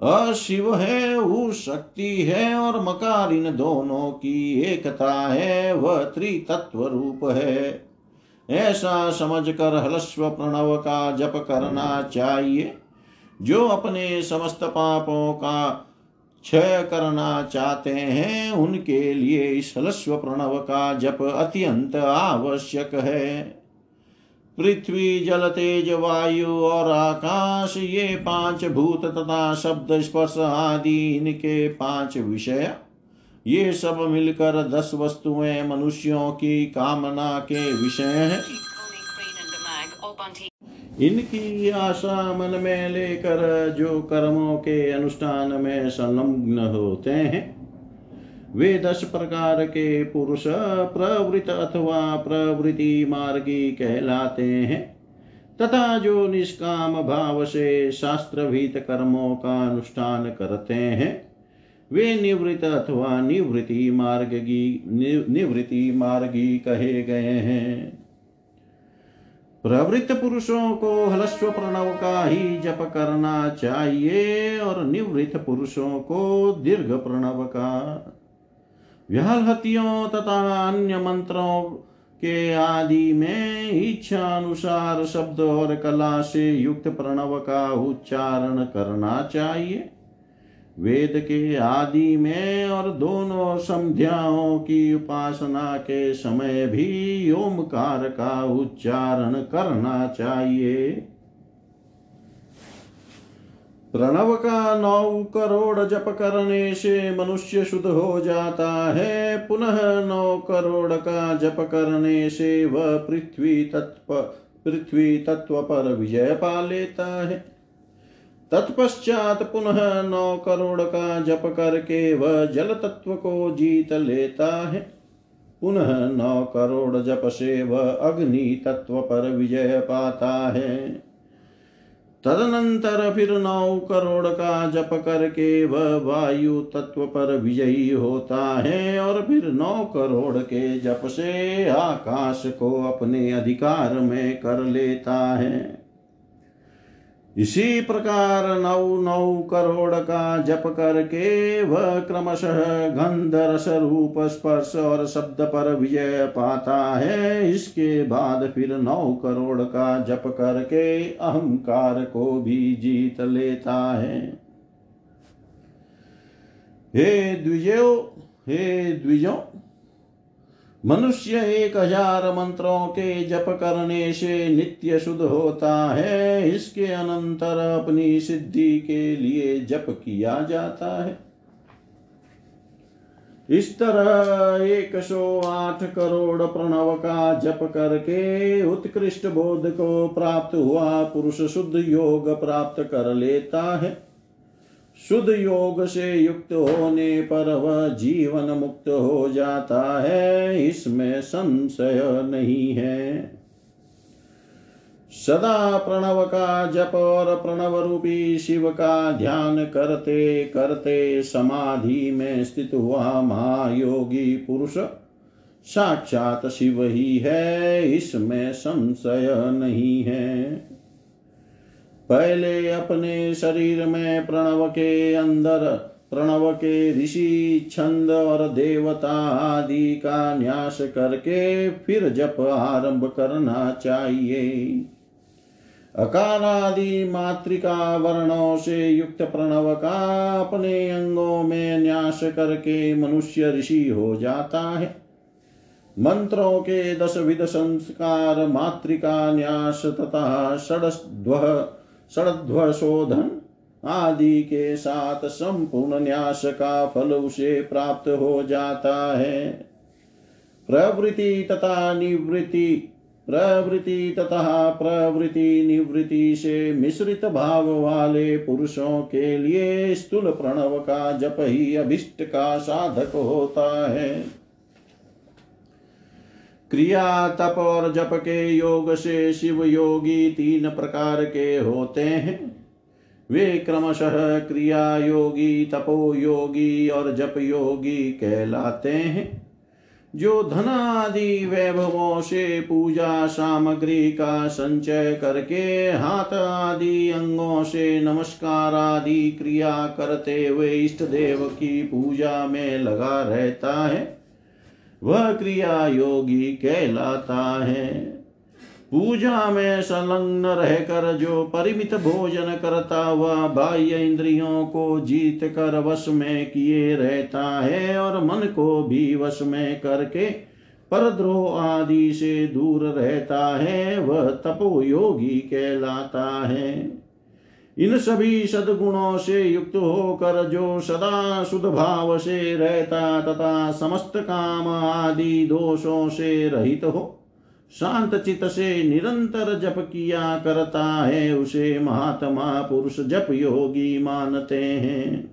अशिव है, ऊ शक्ति है, और मकार इन दोनों की एकता है, वह त्रितत्व रूप है। ऐसा समझकर हलस्व प्रणव का जप करना चाहिए। जो अपने समस्त पापों का क्षय करना चाहते हैं, उनके लिए इस हलस्व प्रणव का जप अत्यंत आवश्यक है। पृथ्वी, जल, तेज, वायु और आकाश, ये पाँच भूत तथा शब्द स्पर्श आदि इनके पाँच विषय। ये सब मिलकर दस वस्तुएँ मनुष्यों की कामना के विषय हैं। इनकी आशा मन में लेकर जो कर्मों के अनुष्ठान में संलग्न होते हैं, वे दस प्रकार के पुरुष प्रवृत अथवा प्रवृत्ति मार्गी कहलाते हैं, तथा जो निष्काम भाव से शास्त्रभीत कर्मों का अनुष्ठान करते हैं, वे निवृत्त अथवा निवृत्ति मार्गी निवृत्ति मार्गी कहे गए हैं। प्रवृत्त पुरुषों को हलस्व प्रणव का ही जप करना चाहिए और निवृत्त पुरुषों को दीर्घ प्रणव का। व्याहतियों तथा अन्य मंत्रों के आदि में इच्छा अनुसार शब्द और कला से युक्त प्रणव का उच्चारण करना चाहिए। वेद के आदि में और दोनों संध्याओं की उपासना के समय भी ओमकार का उच्चारण करना चाहिए। प्रणव का नौ करोड़ जप करने से मनुष्य शुद्ध हो जाता है। पुनः नौ करोड़ का जप करने से वह पृथ्वी तत्व पृथ्वी तत्व पर विजय पा लेता है। तत्पश्चात पुनः नौ करोड़ का जप करके वह जल तत्व को जीत लेता है। पुनः नौ करोड़ जप से वह अग्नि तत्व पर विजय पाता है। तदनंतर फिर नौ करोड़ का जप करके वह वायु तत्व पर विजयी होता है और फिर नौ करोड़ के जप से आकाश को अपने अधिकार में कर लेता है। इसी प्रकार नौ नौ करोड़ का जप करके वह क्रमशः गंध रस रूप स्पर्श और शब्द पर विजय पाता है। इसके बाद फिर नौ करोड़ का जप करके अहंकार को भी जीत लेता है। हे द्विजो हे द्विजो मनुष्य एक हज़ार मंत्रों के जप करने से नित्य शुद्ध होता है। इसके अनंतर अपनी सिद्धि के लिए जप किया जाता है। इस तरह एक सौ आठ करोड़ प्रणव का जप करके उत्कृष्ट बोध को प्राप्त हुआ, पुरुष शुद्ध योग प्राप्त कर लेता है। शुद्ध योग से युक्त होने पर वह जीवन मुक्त हो जाता है, इसमें संशय नहीं है। सदा प्रणव का जप और प्रणव रूपी शिव का ध्यान करते करते समाधि में स्थित हुआ महायोगी पुरुष साक्षात शिव ही है, इसमें संशय नहीं है। पहले अपने शरीर में प्रणव के अंदर, प्रणव के ऋषि, छंद और देवता आदि का न्यास करके फिर जप आरंभ करना चाहिए। अकारादि मातृका वर्णों से युक्त प्रणव का अपने अंगों में न्यास करके मनुष्य ऋषि हो जाता है। मंत्रों के दस विध संस्कार मातृका न्यास तथा षड्व षड्ध्वशोधन आदि के साथ संपूर्ण न्यास का फल उसे प्राप्त हो जाता है। प्रवृत्ति तथा निवृत्ति, प्रवृत्ति तथा प्रवृत्ति निवृत्ति से मिश्रित भाव वाले पुरुषों के लिए स्थूल प्रणव का जप ही अभिष्ट का साधक होता है। क्रिया तप और जप के योग से शिव योगी तीन प्रकार के होते हैं। वे क्रमशः क्रिया योगी, तपो योगी और जप योगी कहलाते हैं। जो धन आदि वैभवों से पूजा सामग्री का संचय करके हाथ आदि अंगों से नमस्कार आदि क्रिया करते हुए इष्ट देव की पूजा में लगा रहता है। वह क्रिया योगी कहलाता है। पूजा में संलग्न रहकर जो परिमित भोजन करता हुआ बाह्य इंद्रियों को जीत कर वश में किए रहता है और मन को भी वश में करके परद्रोह आदि से दूर रहता है, वह तपो योगी कहलाता है। इन सभी सदगुणों से युक्त होकर जो सदा शुद्ध भाव से रहता तथा समस्त काम आदि दोषों से रहित हो, शांत चित से निरंतर जप किया करता है, उसे महात्मा पुरुष जप योगी मानते हैं।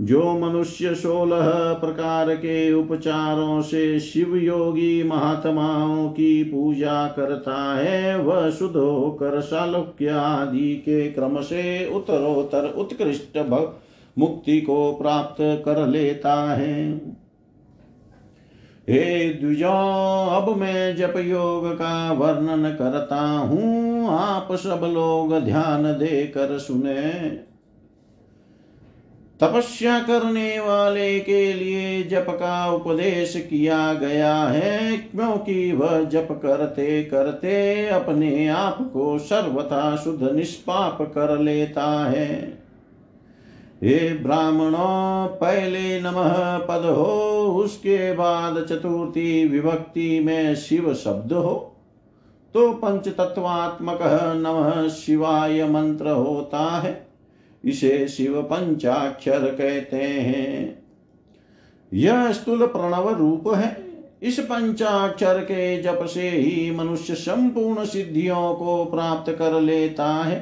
जो मनुष्य सोलह प्रकार के उपचारों से शिव योगी महात्माओं की पूजा करता है, वह शुद्ध होकर शालुक्य आदि के क्रम से उत्तरोत्तर उत्कृष्ट मुक्ति को प्राप्त कर लेता है। हे द्विजो, अब मैं जप योग का वर्णन करता हूँ। आप सब लोग ध्यान देकर सुने। तपस्या करने वाले के लिए जप का उपदेश किया गया है, क्योंकि वह जप करते करते अपने आप को सर्वथा शुद्ध निष्पाप कर लेता है। हे ब्राह्मणों, पहले नमः पद हो, उसके बाद चतुर्थी विभक्ति में शिव शब्द हो तो पंच तत्वात्मक नमः शिवाय मंत्र होता है। इसे शिव पंचाक्षर कहते हैं। यह स्थूल प्रणव रूप है। इस पंचाक्षर के जप से ही मनुष्य संपूर्ण सिद्धियों को प्राप्त कर लेता है।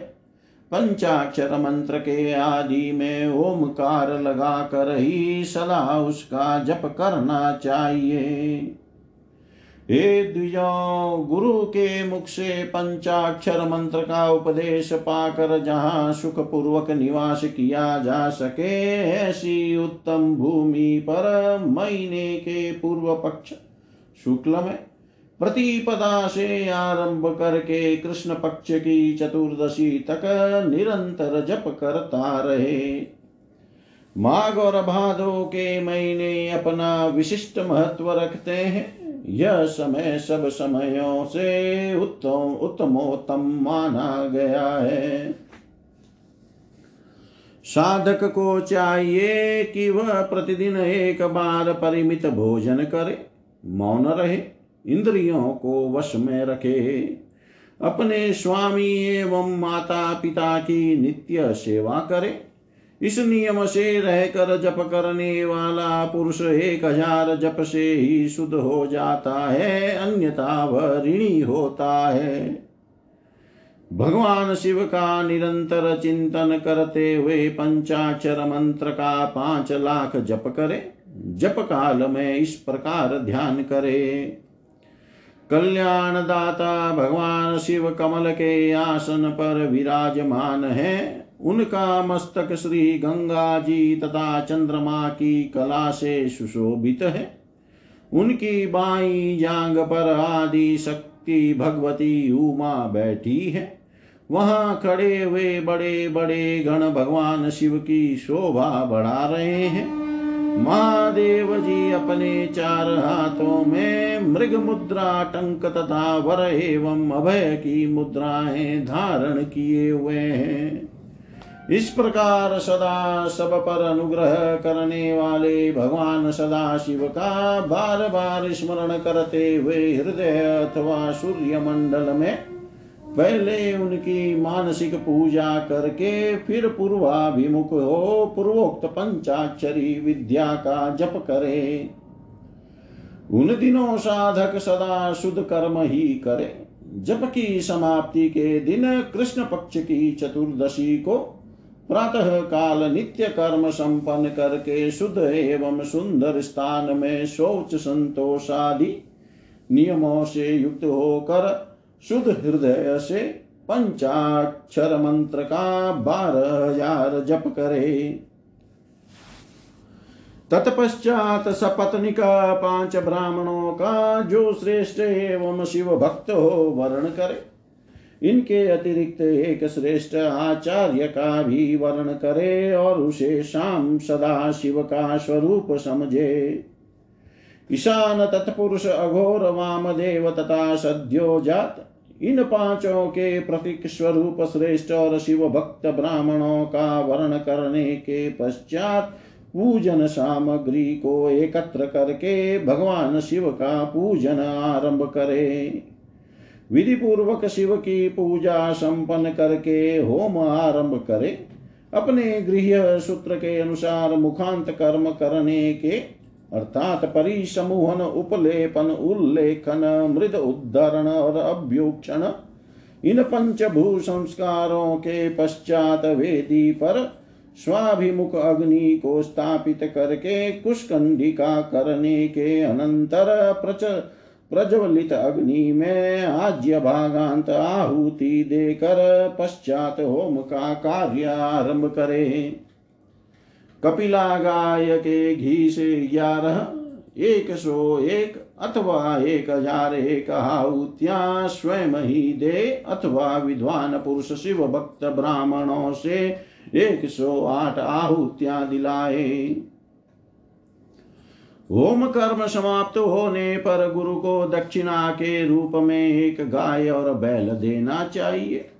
पंचाक्षर मंत्र के आदि में ओमकार लगा कर ही सलाह उसका जप करना चाहिए। हे द्विजो, गुरु के मुख से पंचाक्षर मंत्र का उपदेश पाकर जहाँ सुख पूर्वक निवास किया जा सके, ऐसी उत्तम भूमि पर महीने के पूर्व पक्ष शुक्ल में प्रतिपदा से आरंभ करके कृष्ण पक्ष की चतुर्दशी तक निरंतर जप करता रहे। माघ और भादो के महीने अपना विशिष्ट महत्व रखते हैं। यह समय सब समयों से उत्तम, उत्तमोत्तम माना गया है। साधक को चाहिए कि वह प्रतिदिन एक बार परिमित भोजन करे, मौन रहे, इंद्रियों को वश में रखे। अपने स्वामी एवं माता पिता की नित्य सेवा करे इस नियम से रहकर जप करने वाला पुरुष एक हज़ार जप से ही शुद्ध हो जाता है, अन्यथा वह ऋणी होता है। भगवान शिव का निरंतर चिंतन करते हुए पंचाक्षर मंत्र का पाँच लाख जप करे। जप काल में इस प्रकार ध्यान करे। कल्याण दाता भगवान शिव कमल के आसन पर विराजमान है। उनका मस्तक श्री गंगा जी तथा चंद्रमा की कला से सुशोभित है। उनकी बाई जांग पर आदि शक्ति भगवती उमा बैठी है। वहाँ खड़े हुए बड़े बड़े गण भगवान शिव की शोभा बढ़ा रहे हैं। महादेव जी अपने चार हाथों में मृग मुद्रा, टंक तथा वर एवं अभय की मुद्राएँ धारण किए हुए हैं। इस प्रकार सदा सब पर अनुग्रह करने वाले भगवान सदा शिव का बार बार स्मरण करते हुए हृदय अथवा सूर्य मंडल में पहले उनकी मानसिक पूजा करके फिर पूर्वाभिमुख हो पूर्वोक्त पंचाक्षरी विद्या का जप करे। उन दिनों साधक सदा शुद्ध कर्म ही करे। जप की समाप्ति के दिन कृष्ण पक्ष की चतुर्दशी को प्रातः काल नित्य कर्म संपन्न करके शुद्ध एवं सुंदर स्थान में शौच संतोष आदि नियमों से युक्त होकर शुद्ध हृदय से पंचाक्षर मंत्र का बारह हज़ार जप करे। तत्पश्चात सपत्निक पाँच ब्राह्मणों का जो श्रेष्ठ एवं शिव भक्त हो वर्ण करे। इनके अतिरिक्त एक श्रेष्ठ आचार्य का भी वर्ण करे और उसे शाम सदा शिव का स्वरूप समझे। ईशान तत्पुरुष, अघोर वामदेव तथा सद्यो जात, इन पाँचों के प्रतीक स्वरूप श्रेष्ठ और शिव भक्त ब्राह्मणों का वर्ण करने के पश्चात पूजन सामग्री को एकत्र करके भगवान शिव का पूजन आरंभ करे। विधि पूर्वक शिव की पूजा संपन्न करके होम आरंभ करे। अपने गृह सूत्र के अनुसार मुखांत कर्म करने के, अर्थात परिसमूहन, उपलेपन, उल्लेखन, मृद उद्धरण और अभ्युक्षण, इन पंचभू संस्कारों के पश्चात वेदी पर स्वाभिमुख अग्नि को स्थापित करके कुशकंडिका करने के अनंतर प्रच प्रज्वलित अग्नि में आज्य भागांत आहुति देकर पश्चात होम का कार्य आरंभ करे। कपिला गाय के घी से ग्यारह, एक सौ एक अथवा एक हज़ार एक आहुतियाँ स्वयं ही दे अथवा विद्वान पुरुष शिव भक्त ब्राह्मणों से एक सौ आठ आहुतियाँ दिलाए। होम कर्म समाप्त होने पर गुरु को दक्षिणा के रूप में एक गाय और बैल देना चाहिए।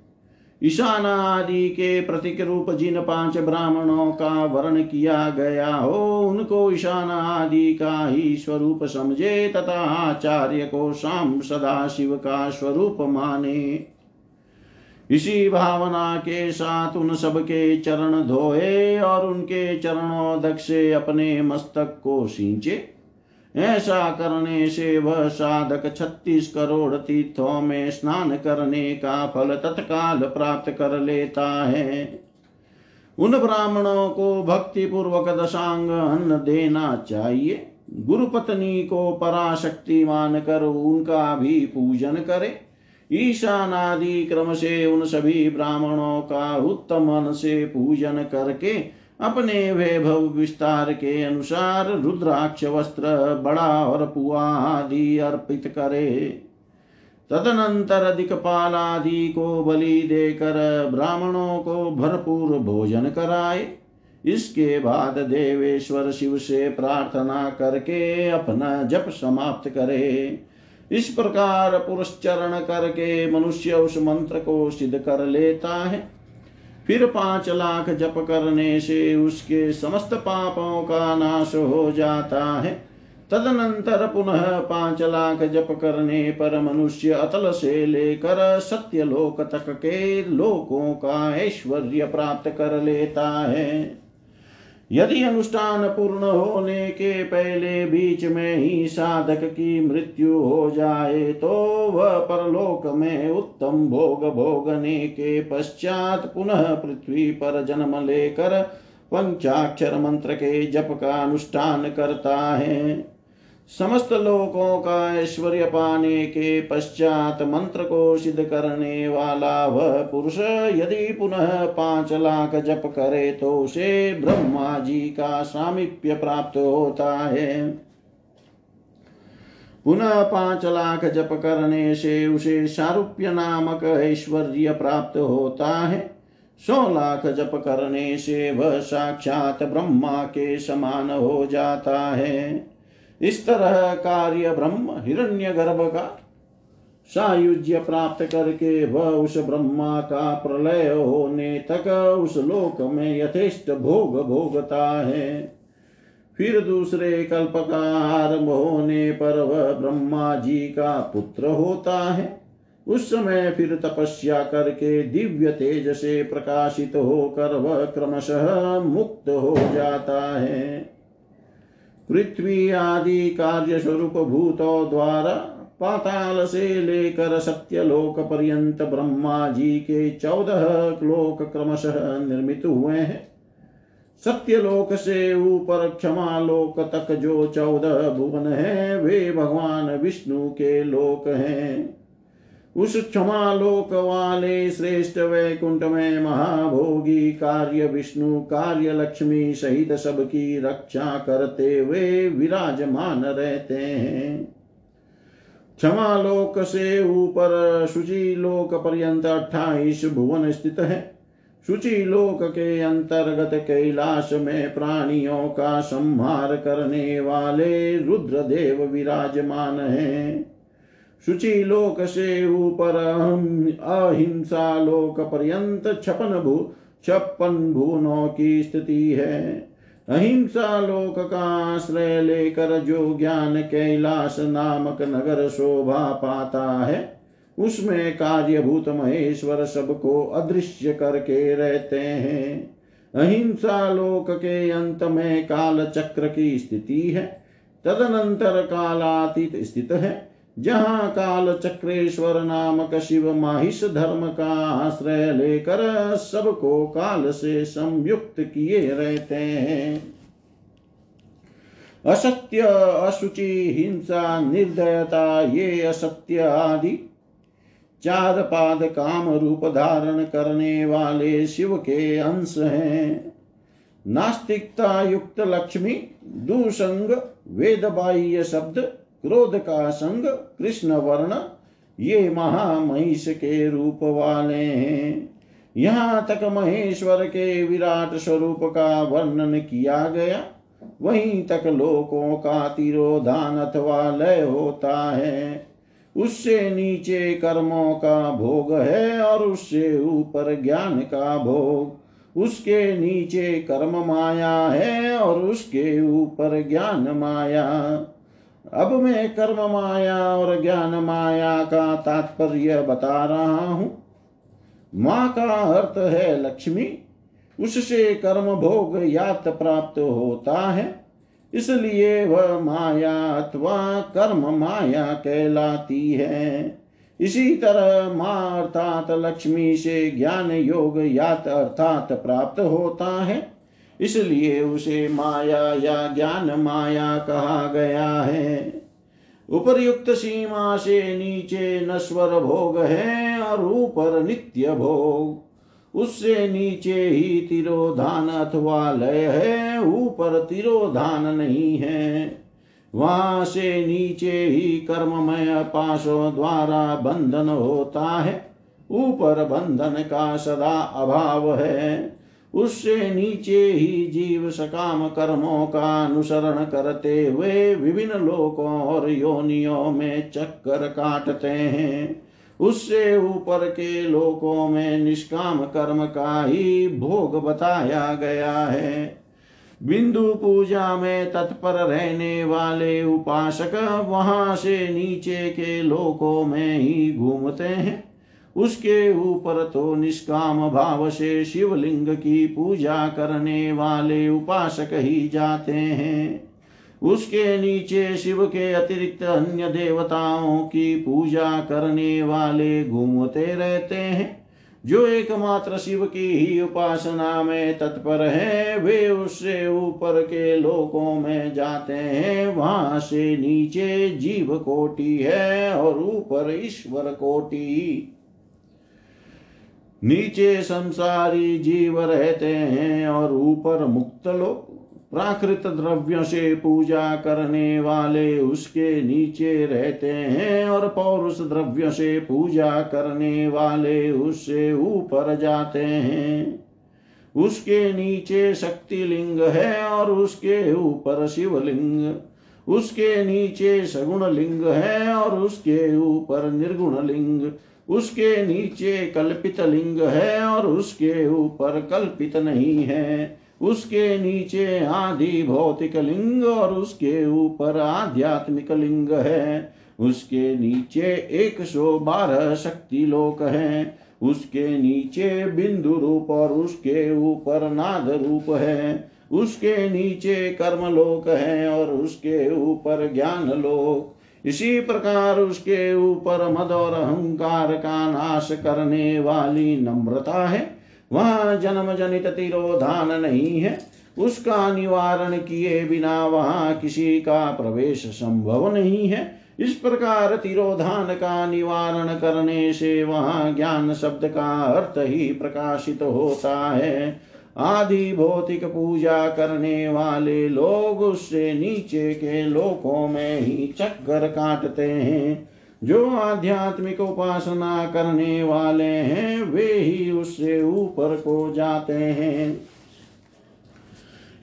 ईशान आदि के प्रतीक रूप जिन पाँच ब्राह्मणों का वर्ण किया गया हो, उनको ईशान आदि का ही स्वरूप समझे तथा आचार्य को शाम सदा शिव का स्वरूप माने। इसी भावना के साथ उन सब के चरण धोए और उनके चरणों से अपने मस्तक को सींचे। ऐसा करने से वह साधक छत्तीस करोड़ तीर्थों में स्नान करने का फल तत्काल प्राप्त कर लेता है। उन ब्राह्मणों को भक्ति पूर्वक दशांग अन्न देना चाहिए। गुरुपत्नी को पराशक्ति मानकर उनका भी पूजन करे। ईशान आदि क्रम से उन सभी ब्राह्मणों का उत्तम मन से पूजन करके अपने वैभव विस्तार के अनुसार रुद्राक्ष वस्त्र, बड़ा और पुआ आदि अर्पित करे। तदनंतर दिक्पाल आदि को बलि देकर ब्राह्मणों को भरपूर भोजन कराए। इसके बाद देवेश्वर शिव से प्रार्थना करके अपना जप समाप्त करे। इस प्रकार पुरस्चरण करके मनुष्य उस मंत्र को सिद्ध कर लेता है। फिर पाँच लाख जप करने से उसके समस्त पापों का नाश हो जाता है। तदनंतर पुनः पाँच लाख जप करने पर मनुष्य अतल से लेकर सत्य लोक तक के लोकों का ऐश्वर्य प्राप्त कर लेता है। यदि अनुष्ठान पूर्ण होने के पहले बीच में ही साधक की मृत्यु हो जाए तो वह परलोक में उत्तम भोग भोगने के पश्चात पुनः पृथ्वी पर जन्म लेकर पंचाक्षर मंत्र के जप का अनुष्ठान करता है। समस्त लोकों का ऐश्वर्य पाने के पश्चात मंत्र को सिद्ध करने वाला वह पुरुष यदि पुनः पाँच लाख जप करे तो उसे ब्रह्मा जी का सामीप्य प्राप्त होता है। पुनः पाँच लाख जप करने से उसे सारूप्य नामक ऐश्वर्य प्राप्त होता है। सौ लाख जप करने से वह साक्षात ब्रह्मा के समान हो जाता है। इस तरह कार्य ब्रह्म हिरण्य गर्भ का सायुज्य प्राप्त करके वह उस ब्रह्मा का प्रलय होने तक उस लोक में यथेष्ट भोग भोगता है। फिर दूसरे कल्प का आरंभ होने पर वह ब्रह्मा जी का पुत्र होता है। उस समय फिर तपस्या करके दिव्य तेज से प्रकाशित होकर वह क्रमशः मुक्त हो जाता है। पृथ्वी आदि कार्य स्वरूप भूतों द्वारा पाताल से लेकर सत्यलोक पर्यंत ब्रह्मा जी के चौदह लोक क्रमशः निर्मित हुए हैं। सत्यलोक से ऊपर क्षमा लोक तक जो चौदह भुवन है, वे भगवान विष्णु के लोक हैं। उस क्षमा लोक वाले श्रेष्ठ वैकुंठ में महाभोगी कार्य विष्णु कार्य लक्ष्मी सहित सबकी रक्षा करते हुए विराजमान रहते हैं। क्षमा लोक से ऊपर शुचि लोक पर्यंत अट्ठाईस भुवन स्थित है। शुचि लोक के अंतर्गत कैलाश में प्राणियों का संहार करने वाले रुद्रदेव विराजमान हैं। शुचि लोक से ऊपर अहिंसा लोक पर्यंत छपन भू छप्पन भुवनों की स्थिति है अहिंसा लोक का आश्रय लेकर जो ज्ञान कैलाश नामक नगर शोभा पाता है उसमें कार्यभूत महेश्वर सबको अदृश्य करके रहते हैं। अहिंसा लोक के अंत में काल चक्र की स्थिति है। तदनंतर कालातीत स्थित है। जहाँ काल चक्रेश्वर नामक शिव माहिष धर्म का आश्रय लेकर सबको काल से संयुक्त किए रहते हैं। असत्य, अशुचि, हिंसा, निर्दयता, ये असत्य आदि चार पाद काम रूप धारण करने वाले शिव के अंश हैं। नास्तिकता युक्त लक्ष्मी, दूसंग वेद बाह्य शब्द क्रोध का संग कृष्ण वर्ण ये महामहिष के रूप वाले हैं। यहाँ तक महेश्वर के विराट स्वरूप का वर्णन किया गया, वहीं तक लोकों का तिरोधान अथवा लय होता है। उससे नीचे कर्मों का भोग है और उससे ऊपर ज्ञान का भोग। उसके नीचे कर्म माया है और उसके ऊपर ज्ञान माया। अब मैं कर्म माया और ज्ञान माया का तात्पर्य बता रहा हूँ। माँ का अर्थ है लक्ष्मी, उससे कर्म भोग यात प्राप्त होता है। इसलिए वह माया अथवा कर्म माया कहलाती है। इसी तरह माँ अर्थात लक्ष्मी से ज्ञान योग यात अर्थात प्राप्त होता है। इसलिए उसे माया या ज्ञान माया कहा गया है। उपर्युक्त सीमा से नीचे नश्वर भोग है और ऊपर नित्य भोग। उससे नीचे ही तिरोधान अथवा लय है, ऊपर तिरोधान नहीं है। वहाँ से नीचे ही कर्ममय पाशों द्वारा बंधन होता है। ऊपर बंधन का सदा अभाव है। उससे नीचे ही जीव सकाम कर्मों का अनुसरण करते हुए विभिन्न लोकों और योनियों में चक्कर काटते हैं। उससे ऊपर के लोकों में निष्काम कर्म का ही भोग बताया गया है। बिंदु पूजा में तत्पर रहने वाले उपासक वहाँ से नीचे के लोकों में ही घूमते हैं। उसके ऊपर तो निष्काम भाव से शिवलिंग की पूजा करने वाले उपासक ही जाते हैं। उसके नीचे शिव के अतिरिक्त अन्य देवताओं की पूजा करने वाले घूमते रहते हैं। जो एकमात्र शिव की ही उपासना में तत्पर है, वे उससे ऊपर के लोकों में जाते हैं। वहाँ से नीचे जीव कोटि है और ऊपर ईश्वर कोटि। नीचे संसारी जीव रहते हैं और ऊपर मुक्त लोग। प्राकृत द्रव्य से पूजा करने वाले उसके नीचे रहते हैं और पौरुष द्रव्य से पूजा करने वाले उससे ऊपर जाते हैं। उसके नीचे शक्ति लिंग है और उसके ऊपर शिवलिंग। उसके नीचे सगुण लिंग है और उसके ऊपर निर्गुण लिंग उसके नीचे कल्पित लिंग है और उसके ऊपर कल्पित नहीं है। उसके नीचे आदि भौतिक लिंग और उसके ऊपर आध्यात्मिक लिंग है। उसके नीचे एक सौ बारह शक्ति लोक है। उसके नीचे बिंदु रूप और उसके ऊपर नाद रूप है। उसके नीचे कर्म लोक है और उसके ऊपर ज्ञान लोक इसी प्रकार उसके ऊपर मद और अहंकार का नाश करने वाली नम्रता है। वहाँ जन्म जनित तिरोधान नहीं है। उसका निवारण किए बिना वहाँ किसी का प्रवेश संभव नहीं है। इस प्रकार तिरोधान का निवारण करने से वहाँ ज्ञान शब्द का अर्थ ही प्रकाशित होता है। आदि भौतिक पूजा करने वाले लोग उससे नीचे के लोकों में ही चक्कर काटते हैं। जो आध्यात्मिक उपासना करने वाले हैं, वे ही उससे ऊपर को जाते हैं।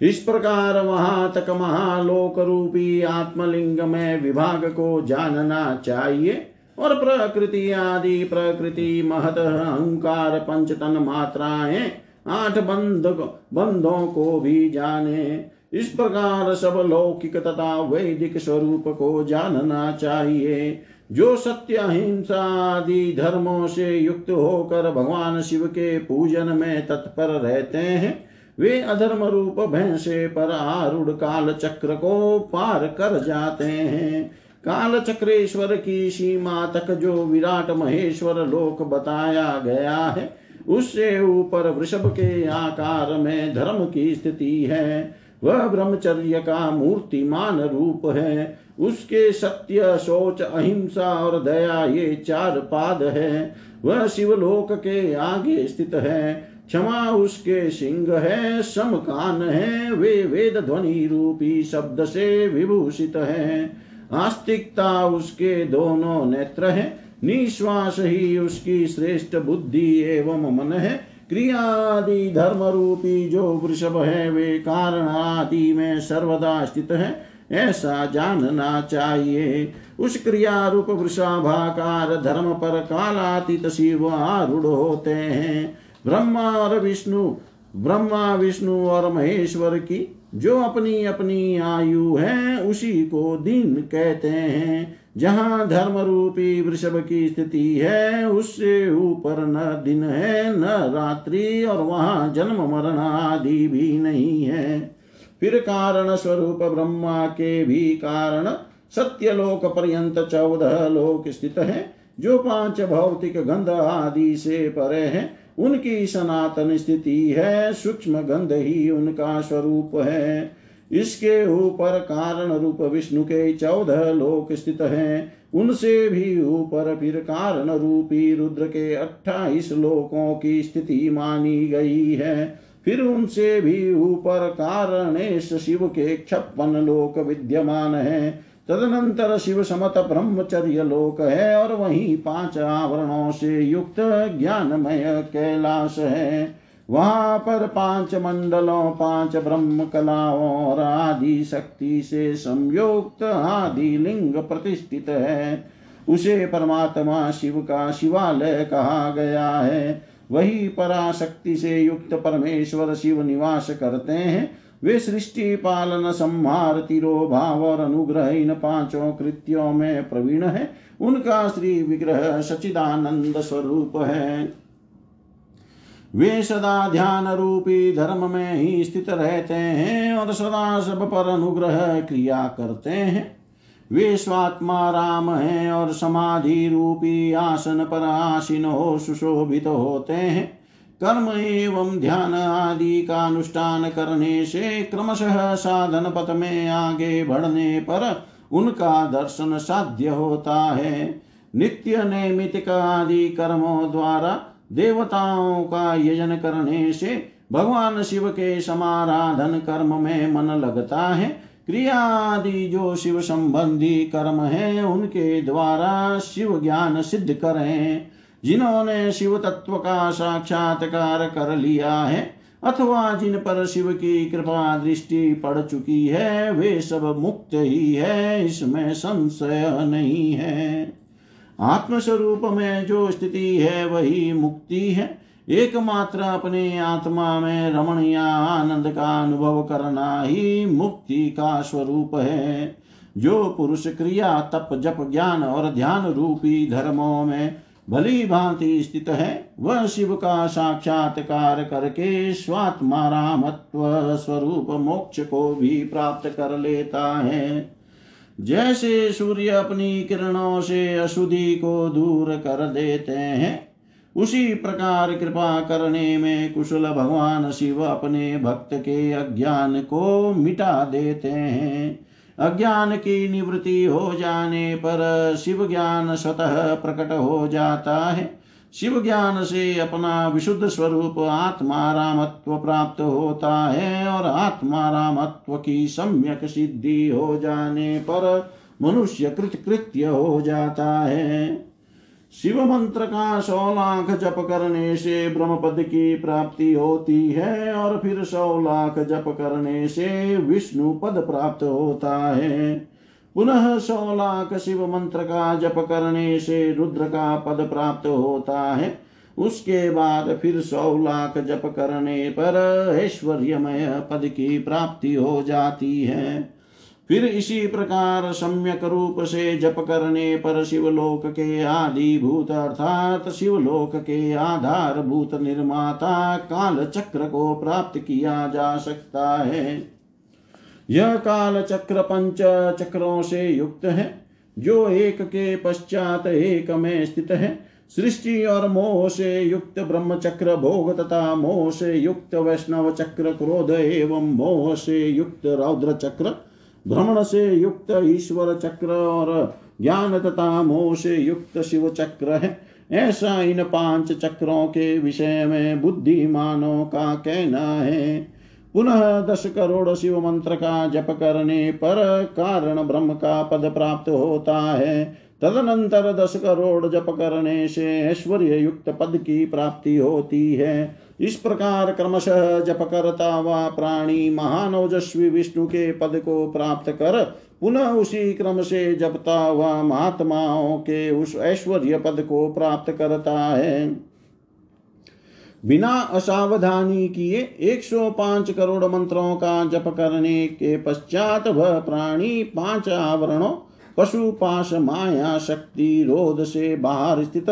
इस प्रकार वहाँ तक महालोक रूपी आत्मलिंग में विभाग को जानना चाहिए और प्रकृति आदि प्रकृति महत अहंकार पंचतन मात्राएँ आठ बंध बंधों को भी जाने। इस प्रकार सब लौकिक तथा वैदिक स्वरूप को जानना चाहिए। जो सत्य, अहिंसा आदि धर्मों से युक्त होकर भगवान शिव के पूजन में तत्पर रहते हैं, वे अधर्म रूप भैंसे पर आरूढ़ काल चक्र को पार कर जाते हैं। काल चक्रेश्वर की सीमा तक जो विराट महेश्वर लोक बताया गया है उससे ऊपर वृषभ के आकार में धर्म की स्थिति है। वह ब्रह्मचर्य का मूर्तिमान रूप है। उसके सत्य सोच अहिंसा और दया ये चार पाद है। वह शिवलोक के आगे स्थित है। क्षमा उसके सिंह है, समकान है। वे वेद ध्वनि रूपी शब्द से विभूषित है। आस्तिकता उसके दोनों नेत्र है। निश्वास ही उसकी श्रेष्ठ बुद्धि एवं मन है। क्रियादि धर्म रूपी जो वृषभ है, वे कारण आदि में सर्वदा स्थित है। ऐसा जानना चाहिए। उस क्रिया रूप वृषभाकार धर्म पर कालातीत शिव आरूढ़ होते हैं। ब्रह्मा और विष्णु, ब्रह्मा, विष्णु और महेश्वर की जो अपनी अपनी आयु है, उसी को दिन कहते हैं। जहाँ धर्म रूपी वृषभ की स्थिति है, उससे ऊपर न दिन है, न रात्रि, और वहाँ जन्म मरण आदि भी नहीं है। फिर कारण स्वरूप ब्रह्मा के भी कारण सत्यलोक पर्यंत चौदह लोक स्थित है, जो पाँच भौतिक गंध आदि से परे हैं। उनकी सनातन स्थिति है, सूक्ष्म गंध ही उनका स्वरूप है। इसके ऊपर कारण रूप विष्णु के चौदह लोक स्थित हैं। उनसे भी ऊपर फिर कारण रूपी रुद्र के अट्ठाईस लोकों की स्थिति मानी गई है। फिर उनसे भी ऊपर कारणेश शिव के छप्पन लोक विद्यमान है। तदनंतर शिव समत ब्रह्मचर्य लोक है और वहीं पाँच आवरणों से युक्त ज्ञानमय कैलाश है। वहाँ पर पाँच मंडलों, पाँच ब्रह्म कलाओं और आदि शक्ति से संयुक्त आदि लिंग प्रतिष्ठित है। उसे परमात्मा शिव का शिवालय कहा गया है। वही पराशक्ति से युक्त परमेश्वर शिव निवास करते हैं। वे सृष्टि, पालन, संहार तिरो भाव और अनुग्रह इन पाँचों कृत्यों में प्रवीण है। उनका श्री विग्रह सचिदानंद स्वरूप है। वे सदा ध्यान रूपी धर्म में ही स्थित रहते हैं और सदा सब पर अनुग्रह क्रिया करते हैं। वे स्वात्मा राम हैं और समाधि रूपी आसन पर आसीन हो सुशोभित होते हैं। कर्म एवं ध्यान आदि का अनुष्ठान करने से क्रमशः साधन पथ में आगे बढ़ने पर उनका दर्शन साध्य होता है। नित्य नैमितिक आदि कर्मों द्वारा देवताओं का यजन करने से भगवान शिव के समाराधन कर्म में मन लगता है। क्रिया आदि जो शिव संबंधी कर्म है, उनके द्वारा शिव ज्ञान सिद्ध करें। जिन्होंने शिव तत्व का साक्षात्कार कर लिया है, अथवा जिन पर शिव की कृपा दृष्टि पड़ चुकी है, वे सब मुक्त ही है, इसमें संशय नहीं है। आत्मस्वरूप में जो स्थिति है, वही मुक्ति है। एकमात्र अपने आत्मा में रमण या आनंद का अनुभव करना ही मुक्ति का स्वरूप है। जो पुरुष क्रिया, तप, जप, ज्ञान और ध्यान रूपी धर्मों में भली भांति स्थित है, वह शिव का साक्षात्कार करके स्वात्मा रामत्व स्वरूप मोक्ष को भी प्राप्त कर लेता है। जैसे सूर्य अपनी किरणों से अशुद्धि को दूर कर देते हैं, उसी प्रकार कृपा करने में कुशल भगवान शिव अपने भक्त के अज्ञान को मिटा देते हैं। अज्ञान की निवृत्ति हो जाने पर शिव ज्ञान स्वतः प्रकट हो जाता है। शिव ज्ञान से अपना विशुद्ध स्वरूप आत्मा रामत्व प्राप्त होता है और आत्मा रामत्व की सम्यक सिद्धि हो जाने पर मनुष्य कृत कृत्य हो जाता है। शिव मंत्र का सौ लाख जप करने से ब्रह्म पद की प्राप्ति होती है और फिर सौ लाख जप करने से विष्णु पद प्राप्त होता है। पुनः सौ लाख शिव मंत्र का जप करने से रुद्र का पद प्राप्त होता है। उसके बाद फिर सौ लाख जप करने पर ऐश्वर्यमय पद की प्राप्ति हो जाती है। फिर इसी प्रकार सम्यक रूप से जप करने पर शिवलोक के आदि भूत अर्थात शिवलोक के आधार भूत निर्माता काल चक्र को प्राप्त किया जा सकता है। यह काल चक्र पंच चक्रों से युक्त है, जो एक के पश्चात एक में स्थित है। सृष्टि और मोह से युक्त ब्रह्म चक्र भोग तथा मोह से युक्त वैष्णव चक्र, क्रोध एवं मोह से युक्त रौद्र चक्र, भ्रमण से युक्त ईश्वर चक्र और ज्ञान तथा मोह से युक्त शिव चक्र है। ऐसा इन पाँच चक्रों के विषय में बुद्धिमानों का कहना है। पुनः दस करोड़ शिव मंत्र का जप करने पर कारण ब्रह्म का पद प्राप्त होता है। तदनंतर दस करोड़ जप करने से ऐश्वर्य युक्त पद की प्राप्ति होती है। इस प्रकार क्रमशः जप करता हुआ प्राणी महान ओजस्वी विष्णु के पद को प्राप्त कर पुनः उसी क्रम से जपता हुआ महात्माओं के उस ऐश्वर्य पद को प्राप्त करता है। बिना असावधानी किए 105 करोड़ मंत्रों का जप करने के पश्चात वह प्राणी पाँच आवरणों, पशु, पाश, माया, शक्ति, रोध से बाहर स्थित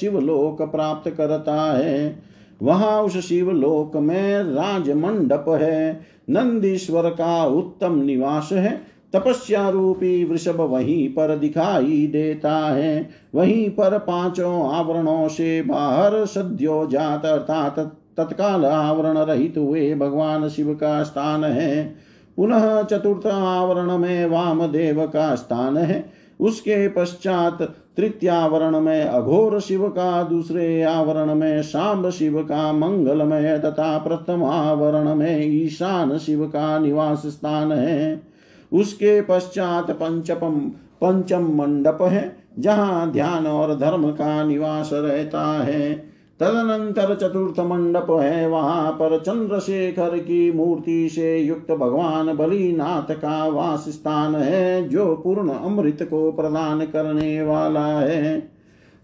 शिवलोक प्राप्त करता है। वहाँ उस शिवलोक में राजमंडप है, नंदीश्वर का उत्तम निवास है तपस्या रूपी वृषभ वहीं पर दिखाई देता है। वहीं पर पाँचों आवरणों से बाहर सद्यो जात अर्थात तत्काल आवरण रहित हुए भगवान शिव का स्थान है। पुनः चतुर्थ आवरण में वामदेव का स्थान है। उसके पश्चात तृतीयावरण में अघोर शिव का, दूसरे आवरण में शाम्ब शिव का, मंगलमय तथा प्रथम आवरण में ईशान शिव का निवास स्थान है। उसके पश्चात पंचपम पंचम मंडप है, जहाँ ध्यान और धर्म का निवास रहता है। तदनंतर चतुर्थ मंडप है, वहाँ पर चंद्रशेखर की मूर्ति से युक्त भगवान बलिनाथ का वास स्थान है, जो पूर्ण अमृत को प्रदान करने वाला है।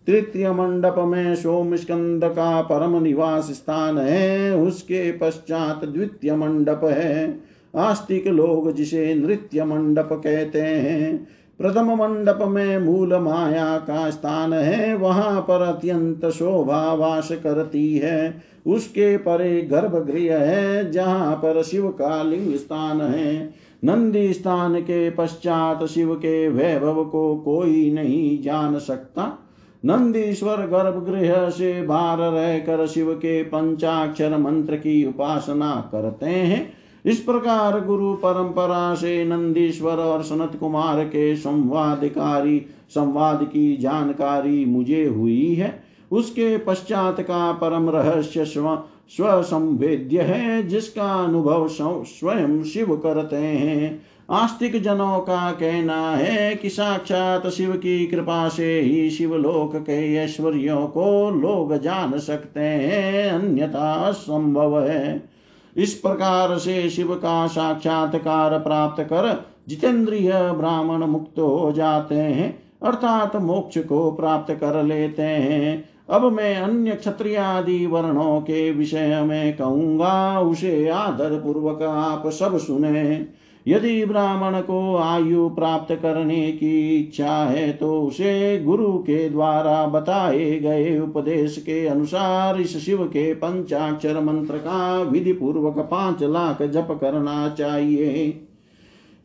तृतीय मंडप में सोम स्कंद का परम निवास स्थान है, उसके पश्चात द्वितीय मंडप है। आस्तिक लोग जिसे नृत्य मंडप कहते हैं, प्रथम मंडप में मूल माया का स्थान है, वहाँ पर अत्यंत शोभा वास करती है। उसके परे गर्भगृह है, जहाँ पर शिव का लिंग स्थान है। नंदी स्थान के पश्चात शिव के वैभव को कोई नहीं जान सकता। नंदीश्वर गर्भगृह से बाहर रहकर शिव के पंचाक्षर मंत्र की उपासना करते हैं। इस प्रकार गुरु परंपरा से नंदीश्वर और सनत कुमार के संवादकारी, संवाद की जानकारी मुझे हुई है। उसके पश्चात का परम रहस्य स्व, स्वसंवेद्य है, जिसका अनुभव स्वयं शिव करते हैं। आस्तिक जनों का कहना है कि साक्षात शिव की कृपा से ही शिवलोक के ऐश्वर्यों को लोग जान सकते हैं, अन्यथा संभव है। इस प्रकार से शिव का साक्षात्कार प्राप्त कर जितेंद्रिय ब्राह्मण मुक्त हो जाते हैं, अर्थात मोक्ष को प्राप्त कर लेते हैं। अब मैं अन्य क्षत्रिय आदि वर्णों के विषय में कहूँगा, उसे आदर पूर्वक आप सब सुने। यदि ब्राह्मण को आयु प्राप्त करने की इच्छा है तो उसे गुरु के द्वारा बताए गए उपदेश के अनुसार इस शिव के पंचाक्षर मंत्र का विधि पूर्वक पाँच लाख जप करना चाहिए।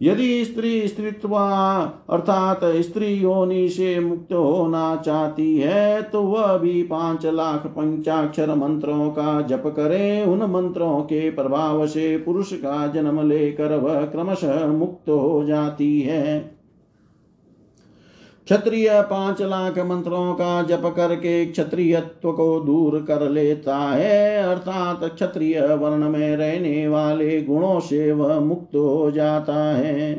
यदि स्त्री स्त्री अर्थात स्त्री योनि से मुक्त होना चाहती है तो वह भी पाँच लाख पंचाक्षर मंत्रों का जप करे। उन मंत्रों के प्रभाव से पुरुष का जन्म लेकर वह क्रमशः मुक्त हो जाती है। क्षत्रिय पाँच लाख मंत्रों का जप करके क्षत्रियत्व को दूर कर लेता है, अर्थात क्षत्रिय वर्ण में रहने वाले गुणों से वह मुक्त हो जाता है।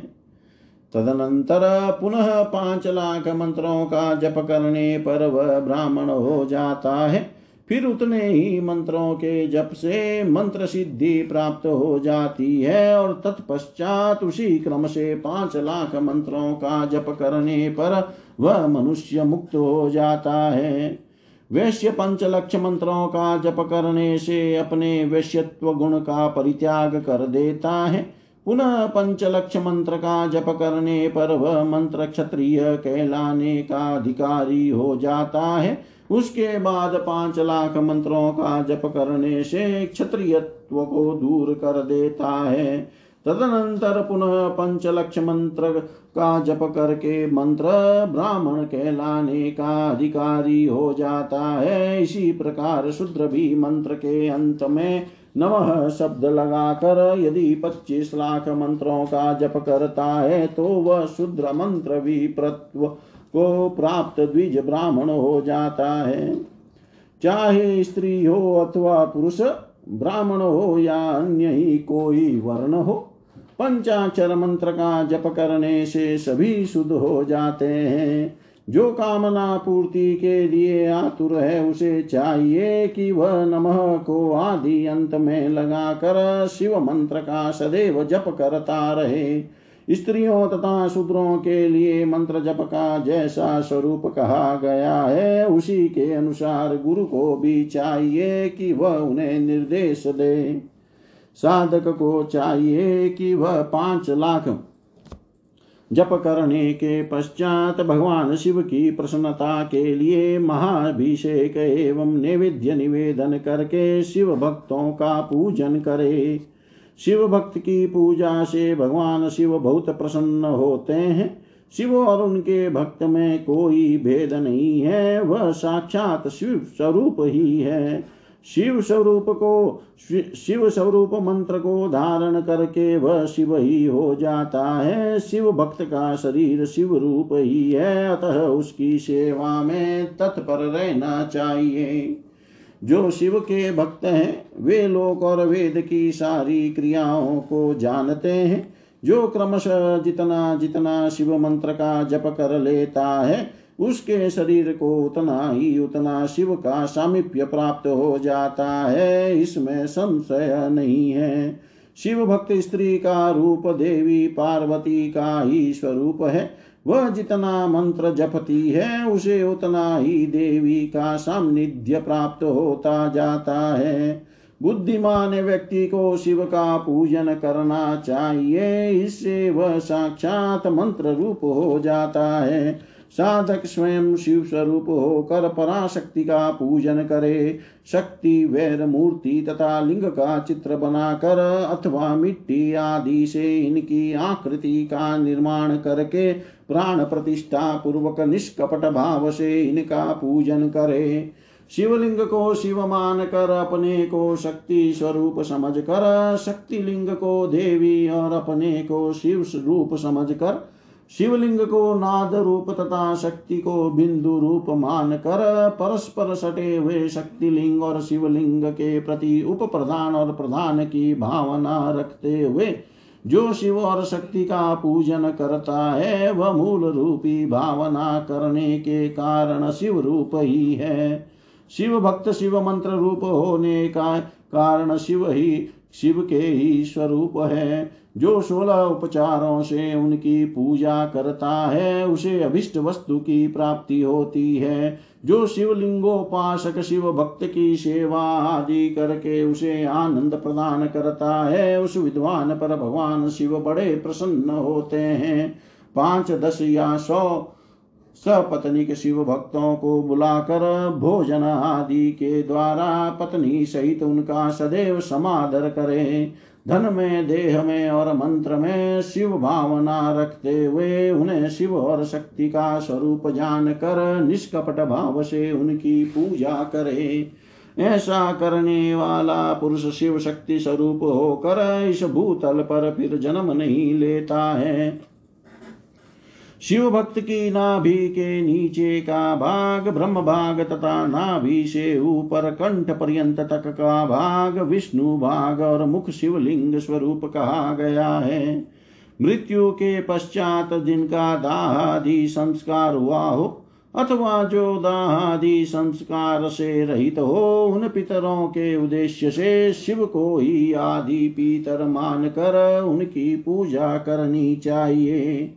तदनंतर पुनः पाँच लाख मंत्रों का जप करने पर वह ब्राह्मण हो जाता है। फिर उतने ही मंत्रों के जप से मंत्र सिद्धि प्राप्त हो जाती है और तत्पश्चात उसी क्रम से पाँच लाख मंत्रों का जप करने पर वह मनुष्य मुक्त हो जाता है। वैश्य पंच लक्ष मंत्रों का जप करने से अपने वैश्यत्व गुण का परित्याग कर देता है। पुनः पंच लक्ष मंत्र का जप करने पर वह मंत्र क्षत्रिय कहलाने का अधिकारी हो जाता है। उसके बाद पाँच लाख मंत्रों का जप करने से क्षत्रियत्व को दूर कर देता है। तदनंतर पुनः पंच लक्ष मंत्र का जप करके मंत्र ब्राह्मण कहलाने का अधिकारी हो जाता है। इसी प्रकार शूद्र भी मंत्र के अंत में नमः शब्द लगाकर यदि पच्चीस लाख मंत्रों का जप करता है तो वह शूद्र मंत्र भी प्रत्व को प्राप्त द्विज ब्राह्मण हो जाता है। चाहे स्त्री हो अथवा पुरुष, ब्राह्मण हो या अन्य ही कोई वर्ण हो पंचाक्षर मंत्र का जप करने से सभी शुद्ध हो जाते हैं। जो कामना पूर्ति के लिए आतुर है, उसे चाहिए कि वह नमः को आदि अंत में लगाकर शिव मंत्र का सदैव जप करता रहे। स्त्रियों तथा शूद्रों के लिए मंत्र जप का जैसा स्वरूप कहा गया है, उसी के अनुसार गुरु को भी चाहिए कि वह उन्हें निर्देश दे। साधक को चाहिए कि वह पाँच लाख जप करने के पश्चात भगवान शिव की प्रसन्नता के लिए महाभिषेक एवं नैवेद्य निवेदन करके शिव भक्तों का पूजन करे। शिव भक्त की पूजा से भगवान शिव बहुत प्रसन्न होते हैं। शिव और उनके भक्त में कोई भेद नहीं है, वह साक्षात शिव स्वरूप ही है। शिव स्वरूप को शिव स्वरूप मंत्र को धारण करके वह शिव ही हो जाता है। शिव भक्त का शरीर शिव रूप ही है, अतः उसकी सेवा में तत्पर रहना चाहिए। जो शिव के भक्त हैं, वे लोक और वेद की सारी क्रियाओं को जानते हैं। जो क्रमशः जितना जितना शिव मंत्र का जप कर लेता है, उसके शरीर को उतना ही उतना शिव का सामिप्य प्राप्त हो जाता है। इसमें संशय नहीं है। शिव भक्त स्त्री का रूप देवी पार्वती का ही स्वरूप है। वह जितना मंत्र जपती है, उसे उतना ही देवी का सामनिध्य प्राप्त होता जाता है। बुद्धिमान व्यक्ति को शिव का पूजन करना चाहिए, इससे वह साक्षात मंत्र रूप हो जाता है। साधक स्वयं शिव स्वरूप होकर पराशक्ति का पूजन करे। शक्ति, वैर, मूर्ति तथा लिंग का चित्र बनाकर अथवा मिट्टी आदि से इनकी आकृति का निर्माण करके प्राण प्रतिष्ठा पूर्वक निष्कपट भाव से इनका पूजन करे। शिवलिंग को शिव मान कर अपने को शक्ति स्वरूप समझ कर शक्ति लिंग को देवी और अपने को शिव रूप समझ कर शिवलिंग को नाद रूप तथा शक्ति को बिंदु रूप मान कर परस्पर सटे हुए शक्तिलिंग और शिवलिंग के प्रति उप प्रधान और प्रधान की भावना रखते हुए जो शिव और शक्ति का पूजन करता है, वह मूल रूपी भावना करने के कारण शिव रूप ही है। शिव भक्त शिव मंत्र रूप होने का कारण शिव ही, शिव के ही स्वरूप है। जो सोलह उपचारों से उनकी पूजा करता है, उसे अभिष्ट वस्तु की प्राप्ति होती है। जो शिवलिंगोपासक शिव भक्त की सेवा आदि करके उसे आनंद प्रदान करता है, उस विद्वान पर भगवान शिव बड़े प्रसन्न होते हैं। पाँच, दस या सौ सपत्निक शिव भक्तों को बुलाकर भोजन आदि के द्वारा पत्नी सहित उनका सदैव समादर करें। धन में देह में और मंत्र में शिव भावना रखते हुए उन्हें शिव और शक्ति का स्वरूप जान कर निष्कपट भाव से उनकी पूजा करे। ऐसा करने वाला पुरुष शिव शक्ति स्वरूप होकर इस भूतल पर फिर जन्म नहीं लेता है। शिव भक्त की नाभि के नीचे का भाग ब्रह्म भाग तथा नाभि से ऊपर कंठ पर्यंत तक का भाग विष्णु भाग और मुख शिवलिंग स्वरूप कहा गया है। मृत्यु के पश्चात जिनका दाहादि संस्कार हुआ हो अथवा जो दाहादि संस्कार से रहित हो, उन पितरों के उद्देश्य से शिव को ही आदि पितर मान कर उनकी पूजा करनी चाहिए।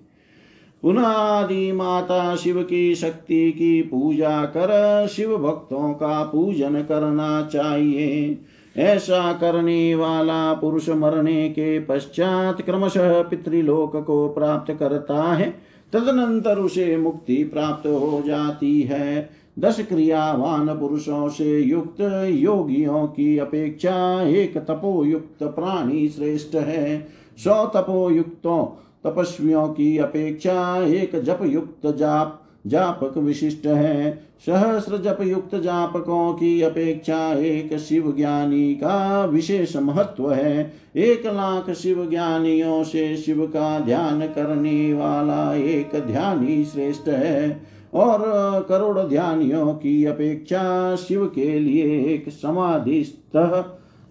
पुनः आदि माता शिव की शक्ति की पूजा कर, शिव भक्तों का पूजन करना चाहिए। ऐसा करने वाला पुरुष मरने के पश्चात क्रमशः पितृलोक को प्राप्त करता है। तदनंतर उसे मुक्ति प्राप्त हो जाती है। दस क्रियावान पुरुषों से युक्त योगियों की अपेक्षा एक तपोयुक्त प्राणी श्रेष्ठ है। सौ तपोयुक्तों तपस्वियों की अपेक्षा एक जप युक्त जाप, जापक विशिष्ट है। सहस्र जप युक्त जापकों की अपेक्षा एक शिव ज्ञानी का विशेष महत्व है। एक लाख शिव ज्ञानियों से शिव का ध्यान करने वाला एक ध्यानी श्रेष्ठ है और करोड़ ध्यानियों की अपेक्षा शिव के लिए एक समाधि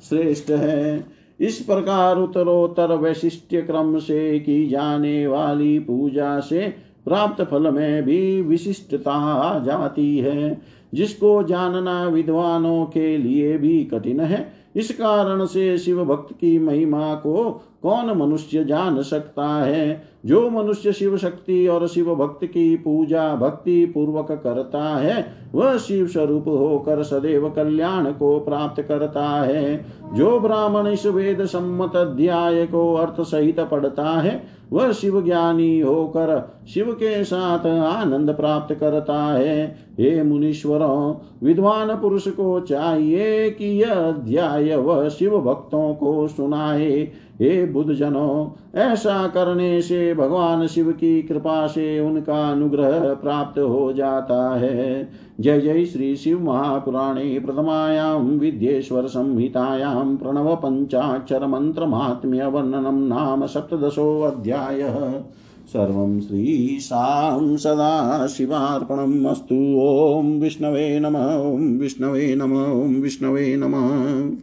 श्रेष्ठ है। इस प्रकार उत्तरोत्तर वैशिष्ट्य क्रम से की जाने वाली पूजा से प्राप्त फल में भी विशिष्टता आ जाती है। जिसको जानना विद्वानों के लिए भी कठिन है, इस कारण से शिव भक्त की महिमा को कौन मनुष्य जान सकता है? जो मनुष्य शिव शक्ति और शिव भक्त की पूजा भक्ति पूर्वक करता है, वह शिव स्वरूप होकर सदैव कल्याण को प्राप्त करता है। जो ब्राह्मण इस वेद सम्मत अध्याय को अर्थ सहित पढ़ता है, वह शिव ज्ञानी होकर शिव के साथ आनंद प्राप्त करता है। हे मुनीश्वरों, विद्वान पुरुष को चाहिए कि यह अध्याय वह शिव भक्तों को सुनाए। हे बुद्ध जनों ऐसा करने से भगवान शिव की कृपा से उनका अनुग्रह प्राप्त हो जाता है। जय जय श्री शिव महापुराणे प्रथमायां, विद्येश्वर संहितायां, प्रणव पंचाक्षर मंत्र महात्म्य वर्णनम नाम सर्वं श्रीशां सदाशिवार्पणम् अस्तु। ॐ विष्णवे नम विष्णवे नम विष्णवे नमः।